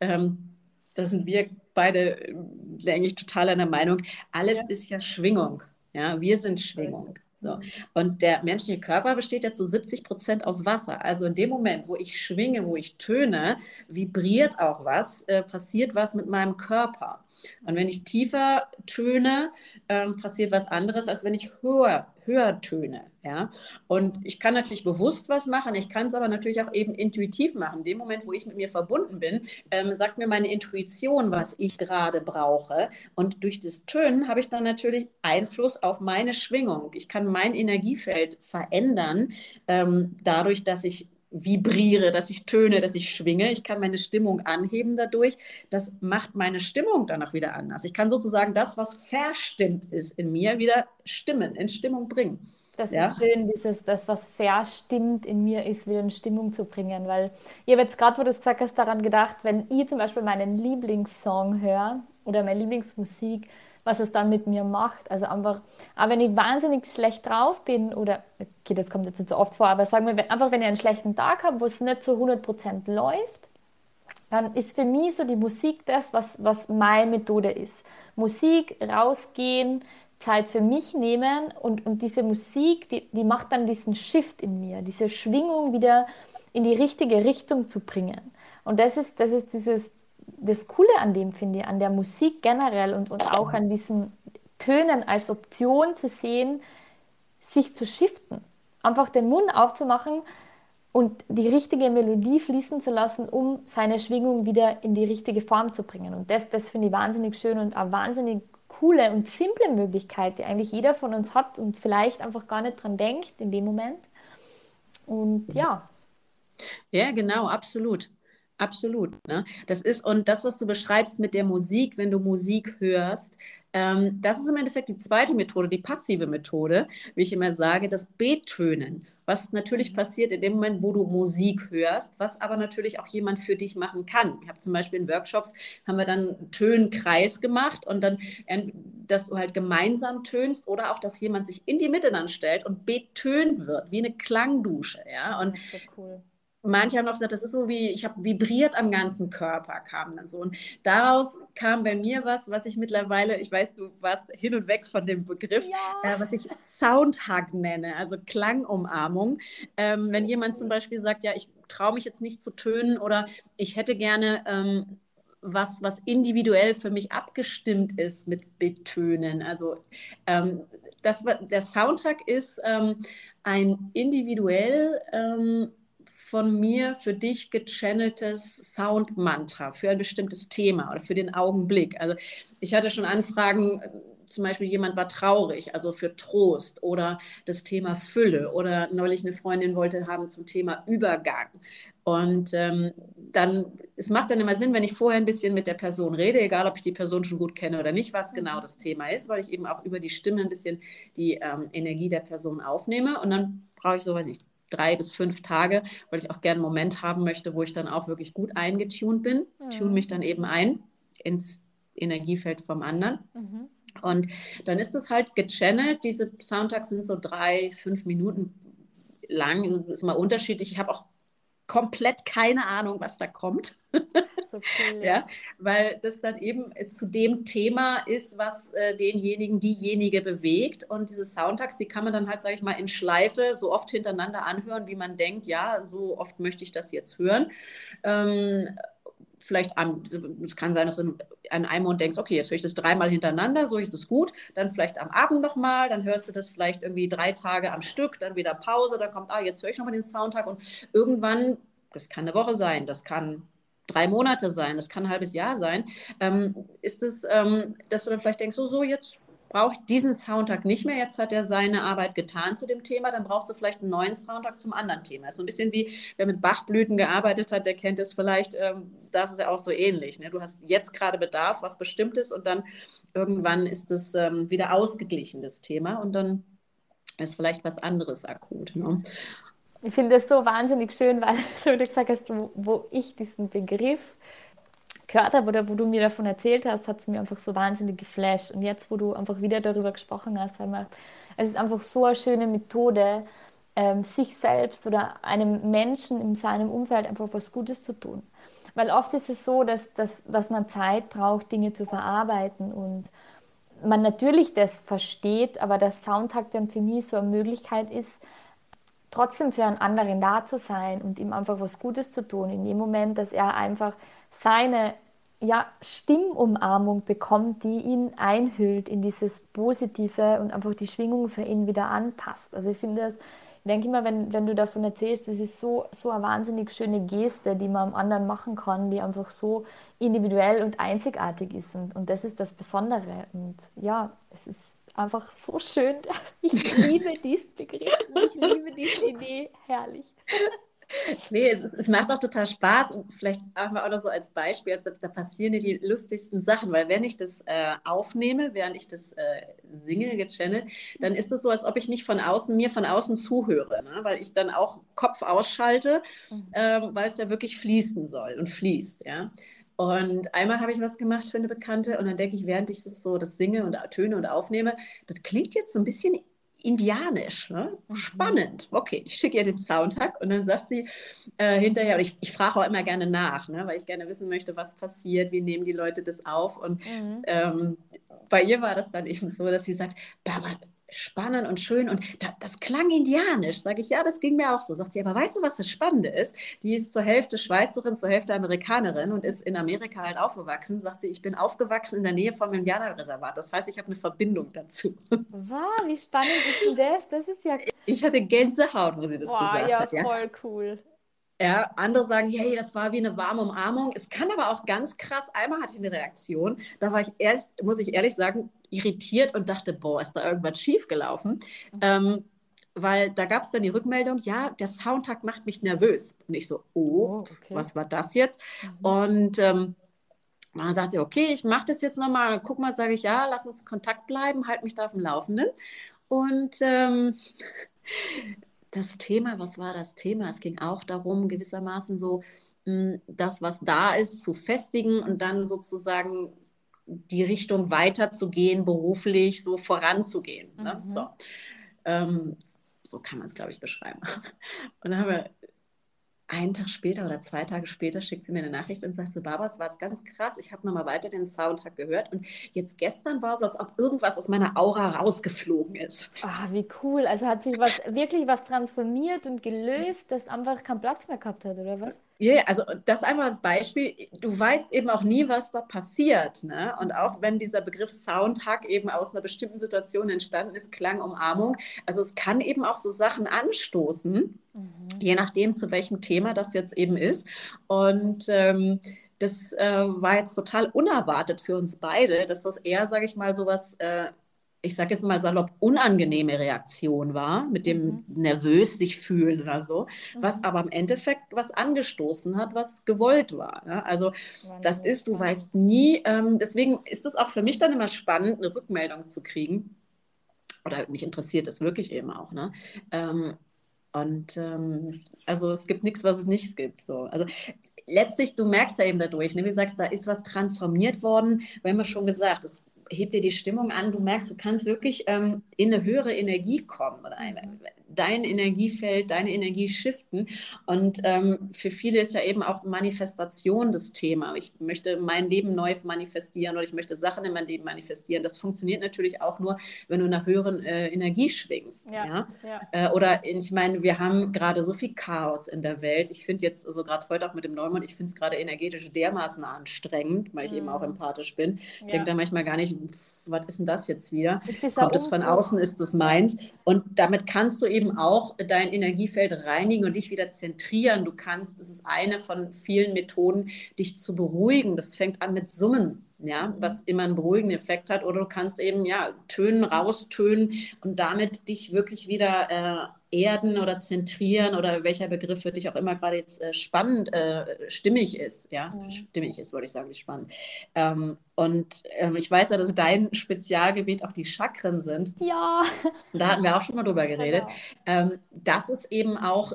ähm, da sind wir beide, denke ich, total einer Meinung, alles ja. ist ja Schwingung. Ja, wir sind Schwingung. So. Und der menschliche Körper besteht ja zu 70 Prozent aus Wasser. Also in dem Moment, wo ich schwinge, wo ich töne, vibriert auch was, äh, passiert was mit meinem Körper. Und wenn ich tiefer töne, ähm, passiert was anderes, als wenn ich höher, höher töne. Ja? Und ich kann natürlich bewusst was machen, ich kann es aber natürlich auch eben intuitiv machen. In dem Moment, wo ich mit mir verbunden bin, ähm, sagt mir meine Intuition, was ich gerade brauche. Und durch das Tönen habe ich dann natürlich Einfluss auf meine Schwingung. Ich kann mein Energiefeld verändern, ähm, dadurch, dass ich vibriere, dass ich töne, dass ich schwinge. Ich kann meine Stimmung anheben dadurch. Das macht meine Stimmung dann auch wieder anders. Ich kann sozusagen das, was verstimmt ist in mir, wieder stimmen, in Stimmung bringen. Das ja? ist schön, dieses, das, was verstimmt in mir ist, wieder in Stimmung zu bringen. Weil ich habe jetzt gerade, wo du es gesagt hast, daran gedacht, wenn ich zum Beispiel meinen Lieblingssong höre oder meine Lieblingsmusik, was es dann mit mir macht. Also einfach, aber wenn ich wahnsinnig schlecht drauf bin oder, okay, das kommt jetzt nicht so oft vor, aber sagen wir einfach, wenn ich einen schlechten Tag habe, wo es nicht zu 100% läuft, dann ist für mich so die Musik das, was, was meine Methode ist. Musik, rausgehen, Zeit für mich nehmen und, und diese Musik, die, die macht dann diesen Shift in mir, diese Schwingung wieder in die richtige Richtung zu bringen. Und das ist, das ist dieses, das Coole an dem finde ich, an der Musik generell und, und auch an diesen Tönen als Option zu sehen, sich zu shiften. Einfach den Mund aufzumachen und die richtige Melodie fließen zu lassen, um seine Schwingung wieder in die richtige Form zu bringen. Und das, das finde ich wahnsinnig schön und eine wahnsinnig coole und simple Möglichkeit, die eigentlich jeder von uns hat und vielleicht einfach gar nicht dran denkt in dem Moment. Und ja. Ja, genau, absolut. Absolut. Ne? Das ist, und das, was du beschreibst mit der Musik, wenn du Musik hörst, ähm, das ist im Endeffekt die zweite Methode, die passive Methode, wie ich immer sage, das Betönen. Was natürlich mhm. passiert in dem Moment, wo du Musik hörst, was aber natürlich auch jemand für dich machen kann. Ich habe zum Beispiel in Workshops, haben wir dann Tönkreis gemacht und dann, dass du halt gemeinsam tönst oder auch, dass jemand sich in die Mitte dann stellt und betönt wird, wie eine Klangdusche. Ja? Und das ist so cool manche haben auch gesagt, das ist so wie, ich habe vibriert am ganzen Körper, kam dann so. Und daraus kam bei mir was, was ich mittlerweile, ich weiß, du warst hin und weg von dem Begriff, ja. äh, was ich Soundhug nenne, also Klangumarmung. Ähm, wenn jemand zum Beispiel sagt, ja, ich traue mich jetzt nicht zu tönen oder ich hätte gerne ähm, was, was individuell für mich abgestimmt ist mit Betönen. Also ähm, das, der Soundtrack ist ähm, ein individuell ähm, von mir für dich gechanneltes Sound-Mantra für ein bestimmtes Thema oder für den Augenblick. Also ich hatte schon Anfragen, zum Beispiel jemand war traurig, also für Trost oder das Thema Fülle oder neulich eine Freundin wollte haben zum Thema Übergang. Und ähm, dann, es macht dann immer Sinn, wenn ich vorher ein bisschen mit der Person rede, egal ob ich die Person schon gut kenne oder nicht, was genau das Thema ist, weil ich eben auch über die Stimme ein bisschen die ähm, Energie der Person aufnehme. Und dann brauche ich so, weiß nicht, drei bis fünf Tage, weil ich auch gerne einen Moment haben möchte, wo ich dann auch wirklich gut eingetunt bin. Mhm. Tune mich dann eben ein ins Energiefeld vom anderen. Mhm. Und dann ist es halt gechannelt. Diese Soundtracks sind so drei, fünf Minuten lang. Das ist immer unterschiedlich. Ich habe auch komplett keine Ahnung, was da kommt. So cool, ja. weil das dann eben zu dem Thema ist, was äh, denjenigen, diejenige bewegt. Und diese Soundtracks, die kann man dann halt, sage ich mal, in Schleife so oft hintereinander anhören, wie man denkt, ja, so oft möchte ich das jetzt hören. Ähm, vielleicht am, es kann sein, dass du an einem Mond denkst, okay, jetzt höre ich das dreimal hintereinander, so ist es gut, dann vielleicht am Abend nochmal, dann hörst du das vielleicht irgendwie drei Tage am Stück, dann wieder Pause, dann kommt, ah, jetzt höre ich nochmal den Soundtrack und irgendwann, das kann eine Woche sein, das kann drei Monate sein, das kann ein halbes Jahr sein, ähm, ist es, ähm, dass du dann vielleicht denkst, so, so, jetzt brauche ich diesen Soundtrack nicht mehr, jetzt hat er seine Arbeit getan zu dem Thema, dann brauchst du vielleicht einen neuen Soundtrack zum anderen Thema. Ist so ein bisschen wie, wer mit Bachblüten gearbeitet hat, der kennt es vielleicht, ähm, das ist ja auch so ähnlich. Ne? Du hast jetzt gerade Bedarf, was bestimmt ist und dann irgendwann ist es ähm, wieder ausgeglichen, das Thema und dann ist vielleicht was anderes akut. Ne? Ich finde das so wahnsinnig schön, weil, so du gesagt hast, wo, wo ich diesen Begriff gehört habe oder wo du mir davon erzählt hast, hat es mir einfach so wahnsinnig geflasht. Und jetzt, wo du einfach wieder darüber gesprochen hast, einmal, es ist einfach so eine schöne Methode, ähm, sich selbst oder einem Menschen in seinem Umfeld einfach was Gutes zu tun. Weil oft ist es so, dass, dass, dass man Zeit braucht, Dinge zu verarbeiten und man natürlich das versteht, aber der Soundtag dann für mich so eine Möglichkeit ist, trotzdem für einen anderen da zu sein und ihm einfach was Gutes zu tun. In dem Moment, dass er einfach seine ja, Stimmumarmung bekommt, die ihn einhüllt in dieses Positive und einfach die Schwingung für ihn wieder anpasst. Also ich finde das, ich denke immer, wenn, wenn du davon erzählst, das ist so, so eine wahnsinnig schöne Geste, die man am anderen machen kann, die einfach so individuell und einzigartig ist. Und, und das ist das Besondere. Und ja, es ist einfach so schön. Ich liebe diesen Begriff. Ich liebe diese Idee. Herrlich. Nee, es, es, macht auch total Spaß und vielleicht auch mal auch noch so als Beispiel, also da passieren ja die lustigsten Sachen, weil wenn ich das äh, aufnehme, während ich das äh, singe, gechannelt, dann ist es so, als ob ich mich von außen, mir von außen zuhöre, ne? weil ich dann auch Kopf ausschalte, mhm. ähm, weil es ja wirklich fließen soll und fließt, ja. Und einmal habe ich was gemacht für eine Bekannte und dann denke ich, während ich das so das singe und töne und aufnehme, das klingt jetzt so ein bisschen indianisch. Ne? Mhm. Spannend. Okay, ich schicke ihr den Soundtrack und dann sagt sie äh, hinterher, und ich, ich frage auch immer gerne nach, ne? weil ich gerne wissen möchte, was passiert, wie nehmen die Leute das auf. Und mhm. ähm, bei ihr war das dann eben so, dass sie sagt, Barbara, spannend und schön und da, das klang indianisch. Sage ich, ja, das ging mir auch so. Sagt sie, aber weißt du, was das Spannende ist? Die ist zur Hälfte Schweizerin, zur Hälfte Amerikanerin und ist in Amerika halt aufgewachsen. Sagt sie, ich bin aufgewachsen in der Nähe vom Indianerreservat. Das heißt, ich habe eine Verbindung dazu. Wow, wie spannend ist denn das? Das ist ja... Ich hatte Gänsehaut, wo sie das wow, gesagt ja, hat. Ja, voll cool. Ja, andere sagen, hey, das war wie eine warme Umarmung. Es kann aber auch ganz krass, einmal hatte ich eine Reaktion, da war ich erst, muss ich ehrlich sagen, irritiert und dachte, boah, ist da irgendwas schiefgelaufen? Mhm. Ähm, weil da gab es dann die Rückmeldung, ja, der Soundtag macht mich nervös. Und ich so, oh, oh okay. was war das jetzt? Mhm. Und ähm, dann sagt sie, okay, ich mache das jetzt nochmal. Guck mal, sage ich, ja, lass uns in Kontakt bleiben, halt mich da auf dem Laufenden. Und ähm, das Thema, was war das Thema? Es ging auch darum, gewissermaßen so, hm, das, was da ist, zu festigen und dann sozusagen die Richtung weiterzugehen, beruflich so voranzugehen. Ne? Mhm. So. Ähm, so kann man es, glaube ich, beschreiben. Und dann haben wir einen Tag später oder zwei Tage später schickt sie mir eine Nachricht und sagt so, Barbara, es war ganz krass, ich habe nochmal weiter den Soundtrack gehört und jetzt gestern war es, als ob irgendwas aus meiner Aura rausgeflogen ist. Ah, wie cool. Also hat sich was, wirklich was transformiert und gelöst, das einfach keinen Platz mehr gehabt hat, oder was? Ja, yeah, also das einmal als Beispiel, du weißt eben auch nie, was da passiert. Ne? Und auch wenn dieser Begriff Soundtrack eben aus einer bestimmten Situation entstanden ist, Klang, Umarmung, also es kann eben auch so Sachen anstoßen, Mhm. Je nachdem, zu welchem Thema das jetzt eben ist. Und ähm, das äh, war jetzt total unerwartet für uns beide, dass das eher, sage ich mal, so was, äh, ich sage jetzt mal salopp, unangenehme Reaktion war, mit dem mhm. nervös sich fühlen oder so, mhm. was aber im Endeffekt was angestoßen hat, was gewollt war. Ne? Also das ist, du weißt nie, ähm, deswegen ist es auch für mich dann immer spannend, eine Rückmeldung zu kriegen. Oder mich interessiert es wirklich eben auch. Ne? Ähm, und ähm, also es gibt nichts, was es nicht gibt. So. Also letztlich, du merkst ja eben dadurch, ne? wie du sagst, da ist was transformiert worden. Wir haben ja schon gesagt, es hebt dir die Stimmung an, du merkst, du kannst wirklich ähm, in eine höhere Energie kommen. Dein Energiefeld, deine Energie shiften. Und ähm, für viele ist ja eben auch Manifestation das Thema. Ich möchte mein Leben neu manifestieren oder ich möchte Sachen in mein Leben manifestieren. Das funktioniert natürlich auch nur, wenn du nach höheren äh, Energie schwingst. Ja, ja? ja. Äh, oder ich meine, wir haben gerade so viel Chaos in der Welt. Ich finde jetzt, also gerade heute auch mit dem Neumond, ich finde es gerade energetisch dermaßen anstrengend, weil ich mhm. eben auch mhm. empathisch bin. Ich ja. denke da manchmal gar nicht, was ist denn das jetzt wieder? Kommt es von außen, ist das meins? Und damit kannst du eben eben auch dein Energiefeld reinigen und dich wieder zentrieren. Du kannst, das ist eine von vielen Methoden, dich zu beruhigen. Das fängt an mit Summen ja, mhm. was immer einen beruhigenden Effekt hat. Oder du kannst eben ja Tönen raustönen und damit dich wirklich wieder äh, erden oder zentrieren oder welcher Begriff für dich auch immer gerade jetzt äh, spannend, äh, stimmig ist. Ja, mhm. stimmig ist, wollte ich sagen, nicht spannend. Ähm, und ähm, ich weiß ja, dass dein Spezialgebiet auch die Chakren sind. Ja. Da hatten wir auch schon mal drüber geredet. Genau. Ähm, das ist eben auch,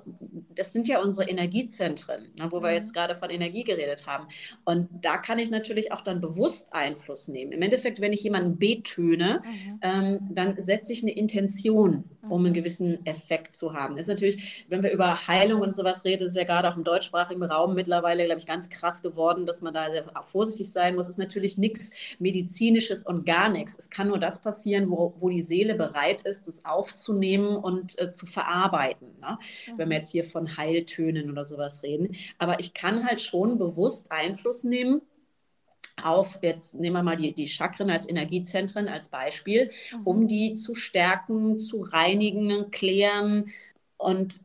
das sind ja unsere Energiezentren, ne, wo mhm. wir jetzt gerade von Energie geredet haben. Und da kann ich natürlich auch dann bewusst Einfluss nehmen. Im Endeffekt, wenn ich jemanden betöne, mhm. ähm, dann setze ich eine Intention um einen mhm. gewissen Effekt zu haben. ist natürlich, wenn wir über Heilung und sowas reden, ist ja gerade auch im deutschsprachigen Raum mittlerweile, glaube ich, ganz krass geworden, dass man da sehr vorsichtig sein muss. Es ist natürlich nichts Medizinisches und gar nichts. Es kann nur das passieren, wo, wo die Seele bereit ist, das aufzunehmen und äh, zu verarbeiten. Ne? Mhm. Wenn wir jetzt hier von Heiltönen oder sowas reden. Aber ich kann halt schon bewusst Einfluss nehmen auf, jetzt nehmen wir mal die, die Chakren als Energiezentren als Beispiel, mhm. um die zu stärken, zu reinigen, klären. Und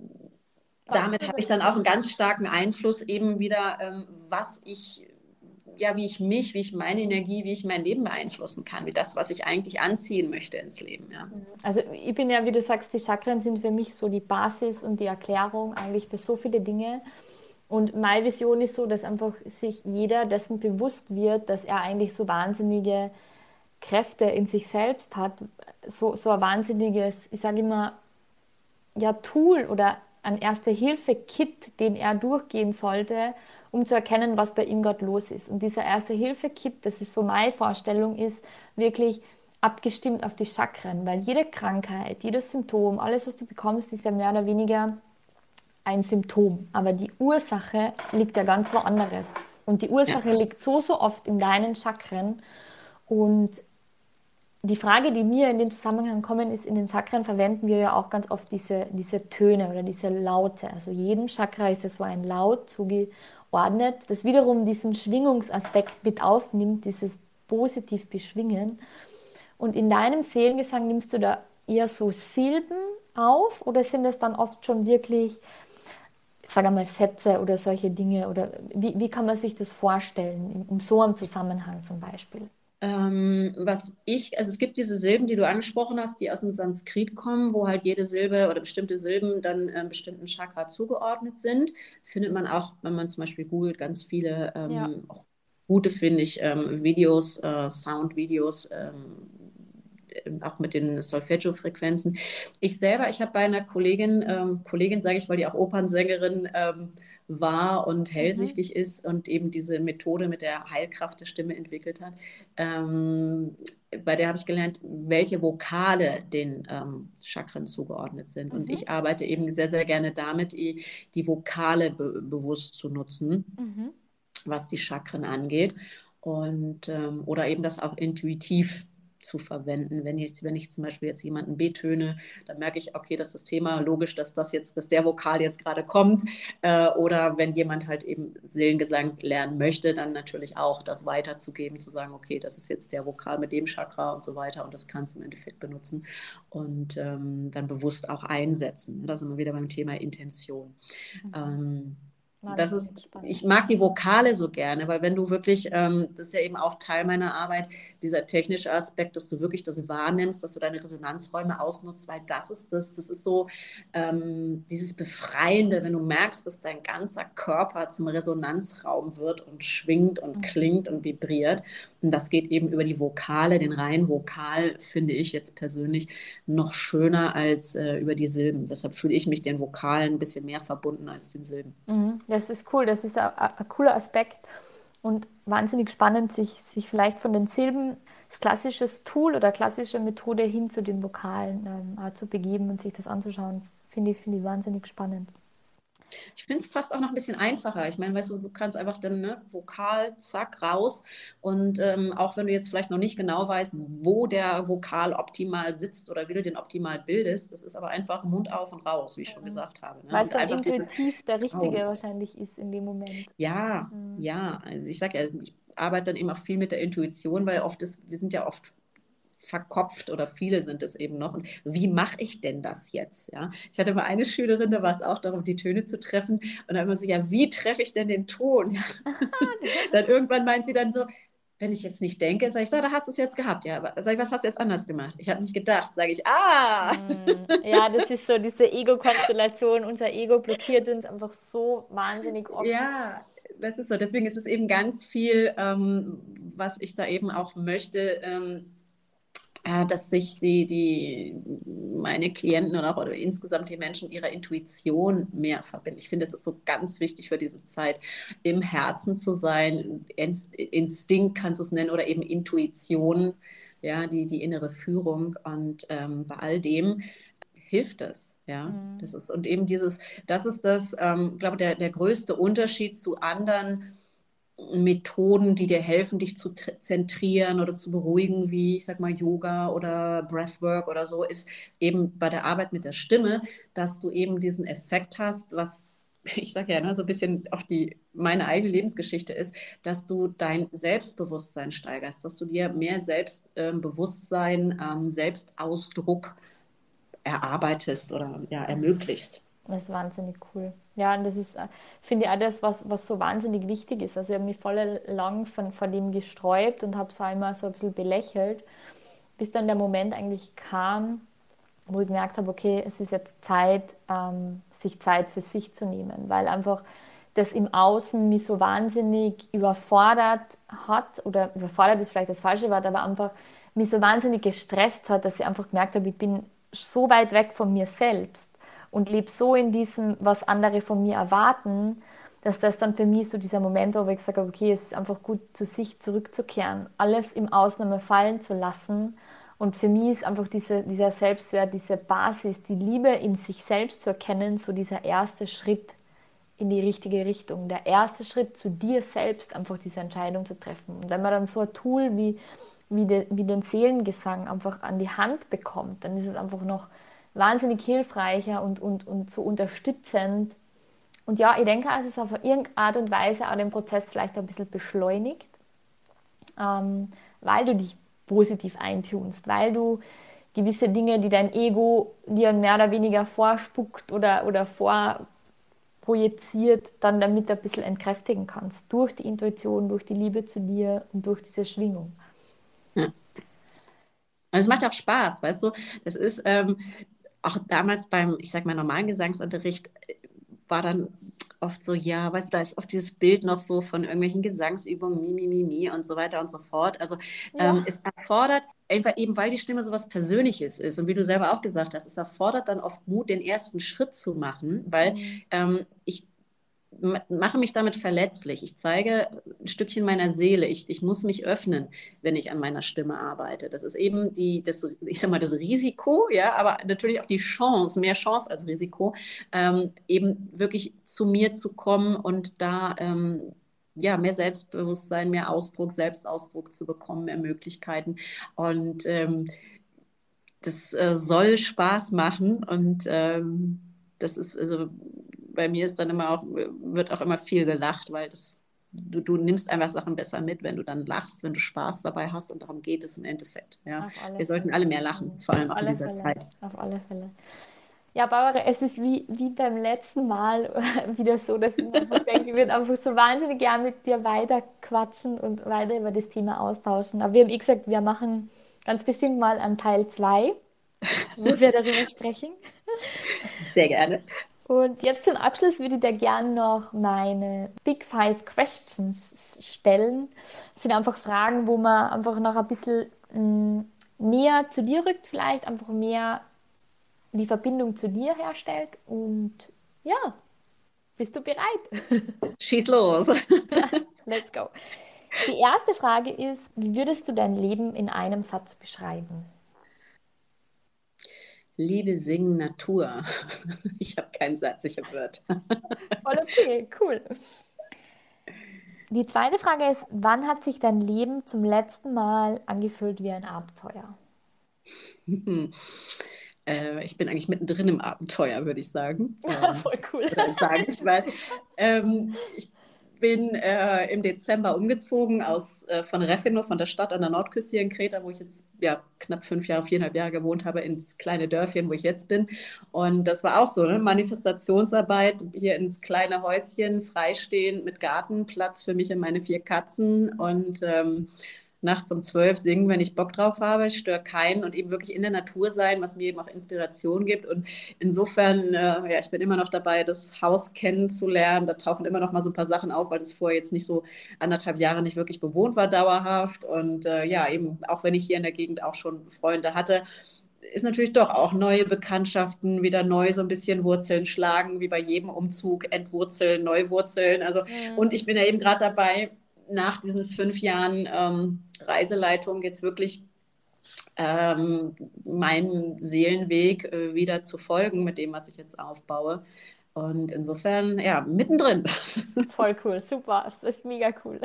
damit habe ich dann auch einen ganz starken Einfluss eben wieder, ähm, was ich, ja, wie ich mich, wie ich meine Energie, wie ich mein Leben beeinflussen kann, wie das, was ich eigentlich anziehen möchte ins Leben. Ja. Mhm. Also ich bin ja, wie du sagst, die Chakren sind für mich so die Basis und die Erklärung eigentlich für so viele Dinge. Und meine Vision ist so, dass einfach sich jeder dessen bewusst wird, dass er eigentlich so wahnsinnige Kräfte in sich selbst hat, so, so ein wahnsinniges, ich sage immer, ja, Tool oder ein Erste-Hilfe-Kit, den er durchgehen sollte, um zu erkennen, was bei ihm gerade los ist. Und dieser Erste-Hilfe-Kit, das ist so meine Vorstellung, ist wirklich abgestimmt auf die Chakren, weil jede Krankheit, jedes Symptom, alles, was du bekommst, ist ja mehr oder weniger ein Symptom, aber die Ursache liegt ja ganz woanders. Und die Ursache ja. liegt so, so oft in deinen Chakren. Und die Frage, die mir in dem Zusammenhang kommen, ist, in den Chakren verwenden wir ja auch ganz oft diese, diese Töne oder diese Laute. Also jedem Chakra ist ja so ein Laut zugeordnet, das wiederum diesen Schwingungsaspekt mit aufnimmt, dieses positiv beschwingen. Und in deinem Seelengesang nimmst du da eher so Silben auf oder sind es dann oft schon wirklich sage einmal, Sätze oder solche Dinge? Oder wie, wie kann man sich das vorstellen, in, in so einem Zusammenhang zum Beispiel? Ähm, was ich, also es gibt diese Silben, die du angesprochen hast, die aus dem Sanskrit kommen, wo halt jede Silbe oder bestimmte Silben dann ähm, bestimmten Chakra zugeordnet sind. Findet man auch, wenn man zum Beispiel googelt, ganz viele ähm, ja. auch gute, finde ich, ähm, Videos, äh, Sound-Videos ähm, auch mit den Solfeggio-Frequenzen. Ich selber, ich habe bei einer Kollegin, ähm, Kollegin sage ich, weil die auch Opernsängerin ähm, war und hellsichtig mhm. ist und eben diese Methode mit der Heilkraft der Stimme entwickelt hat. Ähm, bei der habe ich gelernt, welche Vokale den ähm, Chakren zugeordnet sind. Mhm. Und ich arbeite eben sehr, sehr gerne damit, die, die Vokale be bewusst zu nutzen, mhm. was die Chakren angeht. Und, ähm, oder eben das auch intuitiv zu verwenden. Wenn ich, wenn ich zum Beispiel jetzt jemanden betöne, dann merke ich, okay, das ist das Thema, logisch, dass das jetzt, dass der Vokal jetzt gerade kommt. Äh, oder wenn jemand halt eben Seelengesang lernen möchte, dann natürlich auch das weiterzugeben, zu sagen, okay, das ist jetzt der Vokal mit dem Chakra und so weiter und das kannst du im Endeffekt benutzen und ähm, dann bewusst auch einsetzen. Da sind wir wieder beim Thema Intention. Mhm. Ähm, das ist, ich mag die Vokale so gerne, weil wenn du wirklich, ähm, das ist ja eben auch Teil meiner Arbeit, dieser technische Aspekt, dass du wirklich das wahrnimmst, dass du deine Resonanzräume ausnutzt, weil das ist das, das ist so ähm, dieses Befreiende, wenn du merkst, dass dein ganzer Körper zum Resonanzraum wird und schwingt und mhm. klingt und vibriert. Und das geht eben über die Vokale, den reinen Vokal finde ich jetzt persönlich noch schöner als äh, über die Silben. Deshalb fühle ich mich den Vokalen ein bisschen mehr verbunden als den Silben. Mhm, das ist cool, das ist ein, cooler Aspekt und wahnsinnig spannend, sich, sich vielleicht von den Silben das klassische Tool oder klassische Methode hin zu den Vokalen ähm, zu begeben und sich das anzuschauen, finde ich, find ich wahnsinnig spannend. Ich finde es fast auch noch ein bisschen einfacher. Ich meine, weißt du, du kannst einfach dann ne, Vokal, zack, raus. Und ähm, auch wenn du jetzt vielleicht noch nicht genau weißt, wo der Vokal optimal sitzt oder wie du den optimal bildest, das ist aber einfach Mund auf und raus, wie ich schon gesagt habe. Ne? Weil es dann intuitiv der Richtige oh. wahrscheinlich ist in dem Moment. Ja, mhm. ja. Also ich sage ja, ich arbeite dann eben auch viel mit der Intuition, weil oft ist, wir sind ja oft verkopft oder viele sind es eben noch. Und wie mache ich denn das jetzt? Ja, ich hatte mal eine Schülerin, da war es auch darum, die Töne zu treffen. Und dann immer so, ja, wie treffe ich denn den Ton? Dann irgendwann meint sie dann so, wenn ich jetzt nicht denke, sage ich, so, da hast du es jetzt gehabt. Ja, aber sag ich, was hast du jetzt anders gemacht? Ich habe nicht gedacht. Sage ich, ah! Mm, ja, das ist so diese Ego-Konstellation. Unser Ego blockiert uns einfach so wahnsinnig oft. Ja, das ist so. Deswegen ist es eben ganz viel, ähm, was ich da eben auch möchte. Ähm, äh, dass sich die, die, meine Klienten oder auch oder insgesamt die Menschen ihrer Intuition mehr verbinden. Ich finde, es ist so ganz wichtig für diese Zeit, im Herzen zu sein. Instinkt kannst du es nennen oder eben Intuition, ja, die, die innere Führung. Und ähm, bei all dem hilft es. Ja, mhm. das ist und eben dieses, das ist das, ähm, glaube der, der größte Unterschied zu anderen Methoden, die dir helfen, dich zu zentrieren oder zu beruhigen, wie ich sag mal Yoga oder Breathwork oder so, ist eben bei der Arbeit mit der Stimme, dass du eben diesen Effekt hast, was ich sage ja, ne, so ein bisschen auch die meine eigene Lebensgeschichte ist, dass du dein Selbstbewusstsein steigerst, dass du dir mehr Selbstbewusstsein, ähm, Selbstausdruck erarbeitest oder ja, ermöglichst. Das ist wahnsinnig cool. Ja, und das ist, äh, finde ich, auch das, was, was so wahnsinnig wichtig ist. Also ich habe mich voll lang von, von dem gesträubt und habe es auch immer so ein bisschen belächelt, bis dann der Moment eigentlich kam, wo ich gemerkt habe, okay, es ist jetzt Zeit, ähm, sich Zeit für sich zu nehmen, weil einfach das im Außen mich so wahnsinnig überfordert hat, oder überfordert ist vielleicht das falsche Wort, aber einfach mich so wahnsinnig gestresst hat, dass ich einfach gemerkt habe, ich bin so weit weg von mir selbst und lebe so in diesem, was andere von mir erwarten, dass das dann für mich so dieser Moment war, wo ich habe, okay, es ist einfach gut, zu sich zurückzukehren, alles im einmal fallen zu lassen. Und für mich ist einfach diese, dieser Selbstwert, diese Basis, die Liebe in sich selbst zu erkennen, so dieser erste Schritt in die richtige Richtung. Der erste Schritt zu dir selbst, einfach diese Entscheidung zu treffen. Und wenn man dann so ein Tool wie, wie, de, wie den Seelengesang einfach an die Hand bekommt, dann ist es einfach noch wahnsinnig hilfreicher und, und, und so unterstützend. Und ja, ich denke, es ist auf irgendeine Art und Weise auch den Prozess vielleicht ein bisschen beschleunigt, ähm, weil du dich positiv eintunst, weil du gewisse Dinge, die dein Ego dir mehr oder weniger vorspuckt oder, oder vorprojiziert, dann damit ein bisschen entkräftigen kannst. Durch die Intuition, durch die Liebe zu dir und durch diese Schwingung. Ja. Also es macht auch Spaß, weißt du? Das ist, ähm, auch damals beim, ich sag mal, normalen Gesangsunterricht äh, war dann oft so, ja, weißt du, da ist oft dieses Bild noch so von irgendwelchen Gesangsübungen, mi, mi, mi, mi und so weiter und so fort. Also ja. ähm, es erfordert, einfach eben weil die Stimme so was Persönliches ist und wie du selber auch gesagt hast, es erfordert dann oft Mut, den ersten Schritt zu machen, weil mhm. ähm, ich mache mich damit verletzlich. Ich zeige ein Stückchen meiner Seele. Ich, ich muss mich öffnen, wenn ich an meiner Stimme arbeite. Das ist eben die, das, ich sag mal, das Risiko, ja, aber natürlich auch die Chance, mehr Chance als Risiko, ähm, eben wirklich zu mir zu kommen und da ähm, ja, mehr Selbstbewusstsein, mehr Ausdruck, Selbstausdruck zu bekommen, mehr Möglichkeiten. Und ähm, das äh, soll Spaß machen und ähm, das ist also bei mir ist dann immer auch, wird auch immer viel gelacht, weil das, du, du nimmst einfach Sachen besser mit, wenn du dann lachst, wenn du Spaß dabei hast und darum geht es im Endeffekt. Ja. Wir sollten alle mehr lachen, vor allem auch in dieser Fälle. Zeit. Auf alle Fälle. Ja, Barbara, es ist wie, wie beim letzten Mal wieder so, dass ich einfach denke, ich würde einfach so wahnsinnig gerne mit dir weiter quatschen und weiter über das Thema austauschen. Aber wir haben eh gesagt, wir machen ganz bestimmt mal einen Teil 2, wo wir darüber sprechen. Sehr gerne. Und jetzt zum Abschluss würde ich dir gerne noch meine Big Five Questions stellen. Das sind einfach Fragen, wo man einfach noch ein bisschen mh, mm, näher zu dir rückt, vielleicht einfach mehr die Verbindung zu dir herstellt. Und ja, bist du bereit? Schieß los. Let's go. Die erste Frage ist, wie würdest du dein Leben in einem Satz beschreiben? Liebe Singen Natur. Ich habe keinen Satz, ich habe Wörter. Voll okay, cool. Die zweite Frage ist, wann hat sich dein Leben zum letzten Mal angefühlt wie ein Abenteuer? Äh, ich bin eigentlich mittendrin im Abenteuer, würde ich sagen. Ja, voll cool. Das sage ich, weil ähm, ich bin äh, im Dezember umgezogen aus, äh, von Refino, von der Stadt an der Nordküste hier in Kreta, wo ich jetzt ja, knapp fünf Jahre, viereinhalb Jahre gewohnt habe, ins kleine Dörfchen, wo ich jetzt bin. Und das war auch so, ne? Manifestationsarbeit, hier ins kleine Häuschen, freistehend mit Gartenplatz für mich und meine vier Katzen und ähm, nachts um zwölf singen, wenn ich Bock drauf habe. Ich störe keinen und eben wirklich in der Natur sein, was mir eben auch Inspiration gibt. Und insofern, äh, ja, ich bin immer noch dabei, das Haus kennenzulernen. Da tauchen immer noch mal so ein paar Sachen auf, weil das vorher jetzt nicht so anderthalb Jahre nicht wirklich bewohnt war, dauerhaft. Und äh, ja, eben auch wenn ich hier in der Gegend auch schon Freunde hatte, ist natürlich doch auch neue Bekanntschaften, wieder neu so ein bisschen Wurzeln schlagen, wie bei jedem Umzug, entwurzeln, neu wurzeln. Also, ja. und ich bin ja eben gerade dabei, nach diesen fünf Jahren ähm, Reiseleitung jetzt wirklich ähm, meinem Seelenweg äh, wieder zu folgen mit dem, was ich jetzt aufbaue. Und insofern, ja, mittendrin. Voll cool, super, das ist mega cool.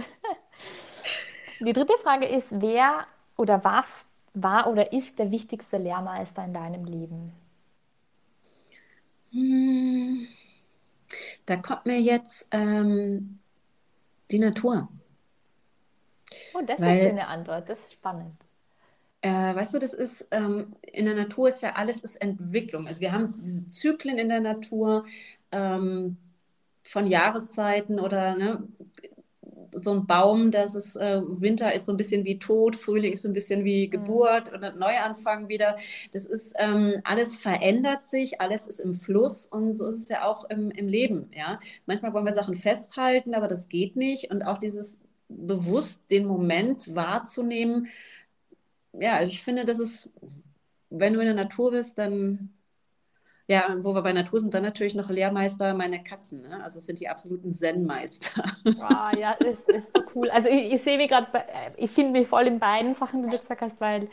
Die dritte Frage ist, wer oder was war oder ist der wichtigste Lehrmeister in deinem Leben? Hm, da kommt mir jetzt ähm, die Natur. Oh, das Weil, ist eine Antwort, das ist spannend. Äh, weißt du, das ist, ähm, in der Natur ist ja alles ist Entwicklung. Also wir haben diese Zyklen in der Natur ähm, von Jahreszeiten oder ne, so ein Baum, das ist äh, Winter ist so ein bisschen wie Tod, Frühling ist so ein bisschen wie mhm. Geburt mhm. und Neuanfang wieder. Das ist ähm, alles verändert sich, alles ist im Fluss und so ist es ja auch im, im Leben. Ja, manchmal wollen wir Sachen festhalten, aber das geht nicht und auch dieses bewusst den Moment wahrzunehmen. Ja, also ich finde, das ist, wenn du in der Natur bist, dann ja, wo wir bei Natur sind, dann natürlich noch Lehrmeister meine Katzen. Ne? Also es sind die absoluten Zen-Meister. Wow, ja, das ist so cool. Also ich, ich sehe mich gerade, ich finde mich voll in beiden Sachen, die du gesagt hast, weil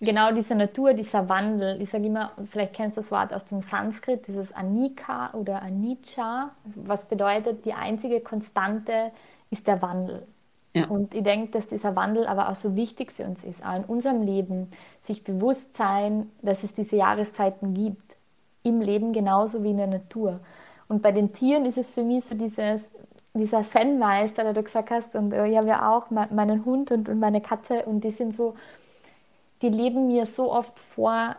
genau diese Natur, dieser Wandel, ich sage immer, vielleicht kennst du das Wort aus dem Sanskrit, dieses Anika oder Anicca, was bedeutet, die einzige Konstante ist der Wandel. Ja. Und ich denke, dass dieser Wandel aber auch so wichtig für uns ist, auch in unserem Leben, sich bewusst sein, dass es diese Jahreszeiten gibt im Leben genauso wie in der Natur. Und bei den Tieren ist es für mich so dieses, dieser Zen-Meister, der du gesagt hast, und äh, ich habe ja auch meinen Hund und, und meine Katze, und die sind so, die leben mir so oft vor,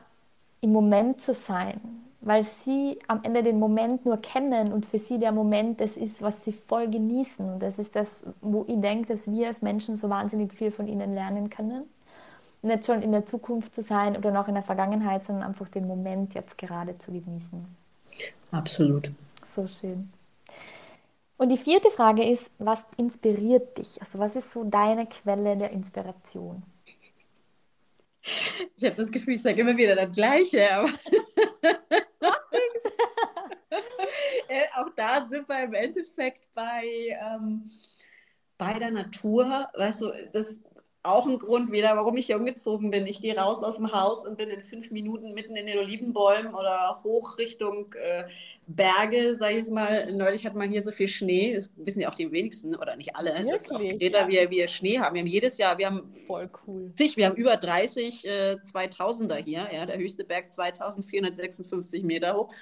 im Moment zu sein, weil sie am Ende den Moment nur kennen und für sie der Moment das ist, was sie voll genießen. Und das ist das, wo ich denke, dass wir als Menschen so wahnsinnig viel von ihnen lernen können nicht schon in der Zukunft zu sein oder noch in der Vergangenheit, sondern einfach den Moment jetzt gerade zu genießen. Absolut. So schön. Und die vierte Frage ist, was inspiriert dich? Also was ist so deine Quelle der Inspiration? Ich habe das Gefühl, ich sage immer wieder das Gleiche, aber äh, auch da sind wir im Endeffekt bei, ähm, bei der Natur. Weißt du, das, auch ein Grund wieder, warum ich hier umgezogen bin. Ich gehe raus aus dem Haus und bin in fünf Minuten mitten in den Olivenbäumen oder hoch Richtung äh, Berge, sage ich mal. Neulich hat man hier so viel Schnee, das wissen ja auch die wenigsten oder nicht alle, Wirklich? dass auch Kreta wir, wir Schnee haben. Wir haben jedes Jahr, wir haben voll cool. Zig, wir haben über 30 äh, 2000er hier, ja, der höchste Berg 2456 Meter hoch.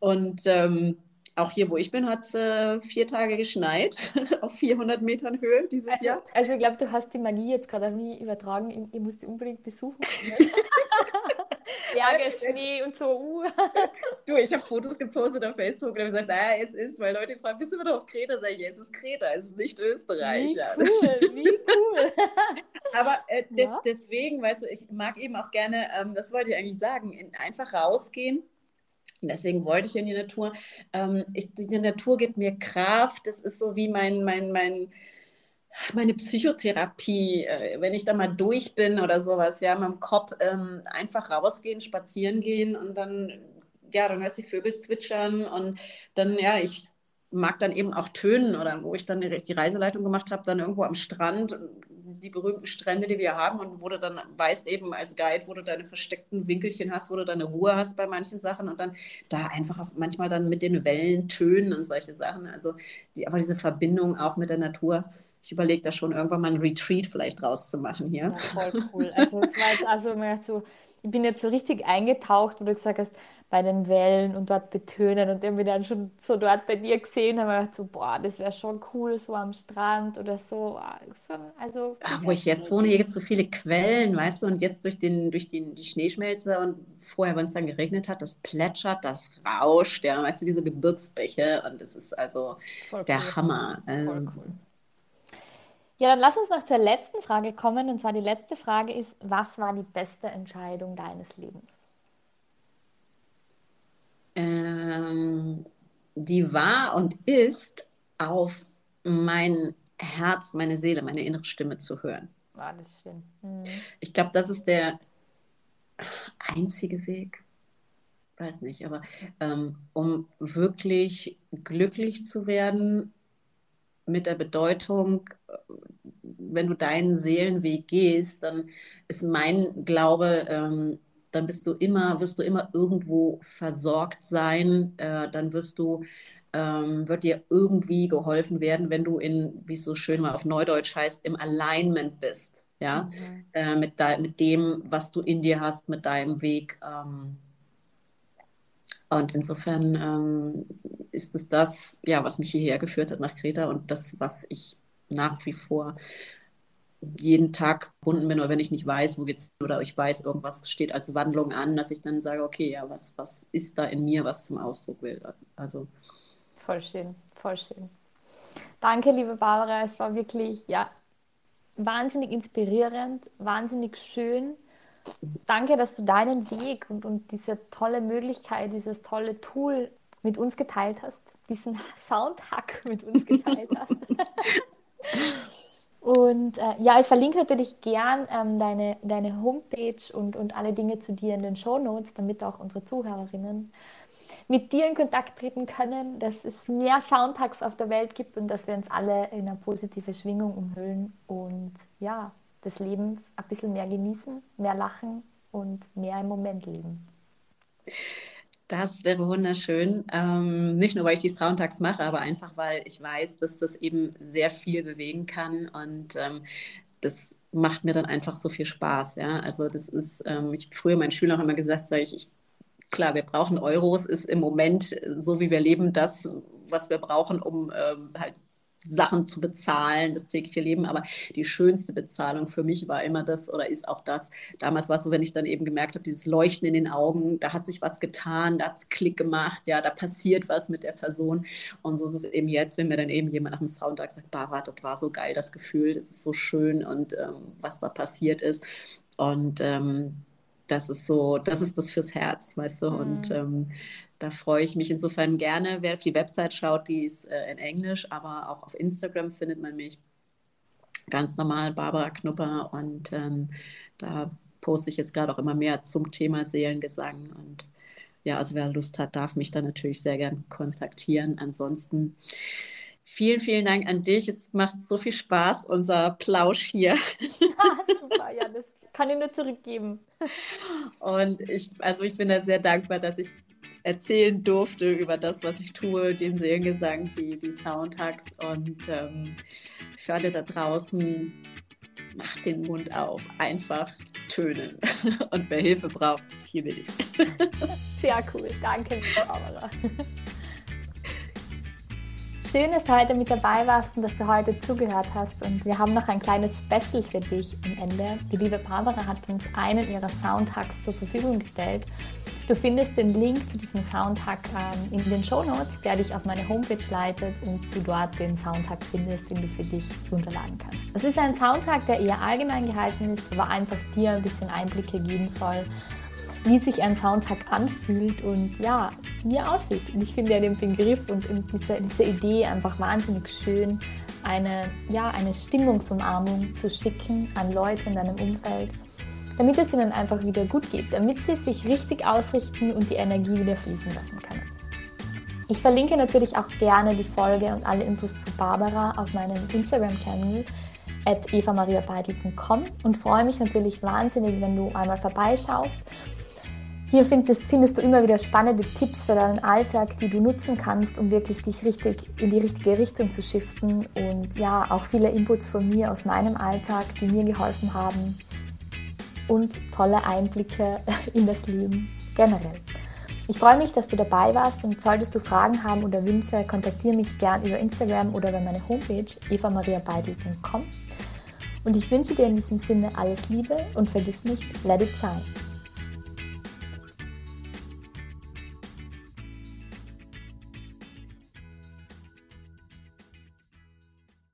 Und ähm, auch hier, wo ich bin, hat es äh, vier Tage geschneit auf 400 Metern Höhe dieses also, Jahr. Also ich glaube, du hast die Magie jetzt gerade auf mich übertragen. Ich, ich muss die unbedingt besuchen. Berge, Schnee und so. Uh. du, ich habe Fotos gepostet auf Facebook und habe gesagt, naja, es ist, weil Leute fragen, bist du wieder auf Kreta? Sag ich, ja, es ist Kreta, es ist nicht Österreich. Wie cool, wie cool. Aber äh, des, ja? deswegen, weißt du, ich mag eben auch gerne, ähm, das wollte ich eigentlich sagen, in, einfach rausgehen und deswegen wollte ich in die Natur. Ähm, ich, die Natur gibt mir Kraft. Das ist so wie mein, mein, mein, meine Psychotherapie, äh, wenn ich da mal durch bin oder sowas, ja, mit dem Kopf ähm, einfach rausgehen, spazieren gehen und dann, ja, dann hörst du die Vögel zwitschern und dann, ja, ich mag dann eben auch tönen oder wo ich dann die Reiseleitung gemacht habe, dann irgendwo am Strand die berühmten Strände, die wir haben und wo du dann weißt eben als Guide, wo du deine versteckten Winkelchen hast, wo du deine Ruhe hast bei manchen Sachen und dann da einfach manchmal dann mit den Wellen tönen und solche Sachen. Also die, aber diese Verbindung auch mit der Natur. Ich überlege da schon irgendwann mal ein Retreat vielleicht rauszumachen hier. Ja, voll cool. Also es war jetzt also so ich bin jetzt so richtig eingetaucht, wo du gesagt hast, bei den Wellen und dort betönen. Und bin dann schon so dort bei dir gesehen, habe ich gedacht, so, boah, das wäre schon cool, so am Strand oder so. Also, Ach, wo ich jetzt wohne, hier gibt es so viele Quellen, weißt du, und jetzt durch, den, durch den, die Schneeschmelze und vorher, wenn es dann geregnet hat, das plätschert, das rauscht, ja, weißt du, wie so Gebirgsbäche und das ist also Voll der cool. Hammer. Voll ähm, cool. Ja, dann lass uns noch zur letzten Frage kommen. Und zwar die letzte Frage ist, was war die beste Entscheidung deines Lebens? Ähm, die war und ist auf mein Herz, meine Seele, meine innere Stimme zu hören. War das schön. Mhm. Ich glaube, das ist der einzige Weg, weiß nicht, aber ähm, um wirklich glücklich zu werden, mit der Bedeutung, wenn du deinen Seelenweg gehst, dann ist mein Glaube, ähm, dann bist du immer, wirst du immer irgendwo versorgt sein, äh, dann wirst du ähm, wird dir irgendwie geholfen werden, wenn du in, wie es so schön mal auf Neudeutsch heißt, im Alignment bist, ja, mhm. äh, mit, mit dem, was du in dir hast, mit deinem Weg. Ähm, und insofern ähm, ist es das, ja, was mich hierher geführt hat nach Kreta und das, was ich nach wie vor jeden Tag gebunden bin oder wenn ich nicht weiß, wo geht's oder ich weiß, irgendwas steht als Wandlung an, dass ich dann sage, okay, ja, was, was ist da in mir, was zum Ausdruck will. Also voll schön, voll schön. Danke, liebe Barbara, es war wirklich ja wahnsinnig inspirierend, wahnsinnig schön. Danke, dass du deinen Weg und, und diese tolle Möglichkeit, dieses tolle Tool mit uns geteilt hast, diesen Soundhack mit uns geteilt hast. Und äh, ja, ich verlinke natürlich gern ähm, deine, deine Homepage und, und alle Dinge zu dir in den Show Notes, damit auch unsere Zuhörerinnen mit dir in Kontakt treten können, dass es mehr Soundtags auf der Welt gibt und dass wir uns alle in eine positive Schwingung umhüllen und ja, das Leben ein bisschen mehr genießen, mehr lachen und mehr im Moment leben. Das wäre wunderschön. Ähm, nicht nur, weil ich die Soundtags mache, aber einfach, weil ich weiß, dass das eben sehr viel bewegen kann und ähm, das macht mir dann einfach so viel Spaß. Ja, also das ist, ähm, ich früher meinen Schülern auch immer gesagt, sage ich, ich klar, wir brauchen Euros, ist im Moment, so wie wir leben, das, was wir brauchen, um ähm, halt Sachen zu bezahlen, das tägliche Leben. Aber die schönste Bezahlung für mich war immer das oder ist auch das. Damals war es so, wenn ich dann eben gemerkt habe, dieses Leuchten in den Augen, da hat sich was getan, da hat es Klick gemacht, ja, da passiert was mit der Person. Und so ist es eben jetzt, wenn mir dann eben jemand nach dem Soundtag sagt, Barbara, das war so geil, das Gefühl, das ist so schön und ähm, was da passiert ist. Und ähm, das ist so, das ist das fürs Herz, weißt du? Mhm. Und ähm, da freue ich mich insofern gerne. Wer auf die Website schaut, die ist äh, in Englisch, aber auch auf Instagram findet man mich ganz normal, Barbara Knupper. Und ähm, da poste ich jetzt gerade auch immer mehr zum Thema Seelengesang. Und ja, also wer Lust hat, darf mich da natürlich sehr gern kontaktieren. Ansonsten vielen, vielen Dank an dich. Es macht so viel Spaß, unser Plausch hier. Ah, super, ja, das kann ich nur zurückgeben. Und ich, also ich bin da sehr dankbar, dass ich erzählen durfte über das, was ich tue, den Seelengesang, die, die Soundhacks und ähm, für alle da draußen, macht den Mund auf, einfach tönen. Und wer Hilfe braucht, hier bin ich. Sehr cool, danke, Barbara. Schön, dass du heute mit dabei warst und dass du heute zugehört hast. Und wir haben noch ein kleines Special für dich am Ende. Die liebe Barbara hat uns einen ihrer Soundhacks zur Verfügung gestellt. Du findest den Link zu diesem Soundhack ähm, in den Show Notes, der dich auf meine Homepage leitet und du dort den Soundhack findest, den du für dich runterladen kannst. Das ist ein Soundhack, der eher allgemein gehalten ist, aber einfach dir ein bisschen Einblicke geben soll, wie sich ein Soundtrack anfühlt und ja, wie er aussieht. Und ich finde ja den Begriff und diese, diese Idee einfach wahnsinnig schön, eine, ja, eine Stimmungsumarmung zu schicken an Leute in deinem Umfeld, damit es ihnen einfach wieder gut geht, damit sie sich richtig ausrichten und die Energie wieder fließen lassen können. Ich verlinke natürlich auch gerne die Folge und alle Infos zu Barbara auf meinem Instagram-Channel at evamariabeitel.com und freue mich natürlich wahnsinnig, wenn du einmal vorbeischaust hier findest, findest, du immer wieder spannende Tipps für deinen Alltag, die du nutzen kannst, um wirklich dich richtig in die richtige Richtung zu shiften. Und ja, auch viele Inputs von mir aus meinem Alltag, die mir geholfen haben. Und tolle Einblicke in das Leben generell. Ich freue mich, dass du dabei warst und solltest du Fragen haben oder Wünsche, kontaktiere mich gern über Instagram oder über meine Homepage evamariabeidel.com. Und ich wünsche dir in diesem Sinne alles Liebe und vergiss nicht, let it shine.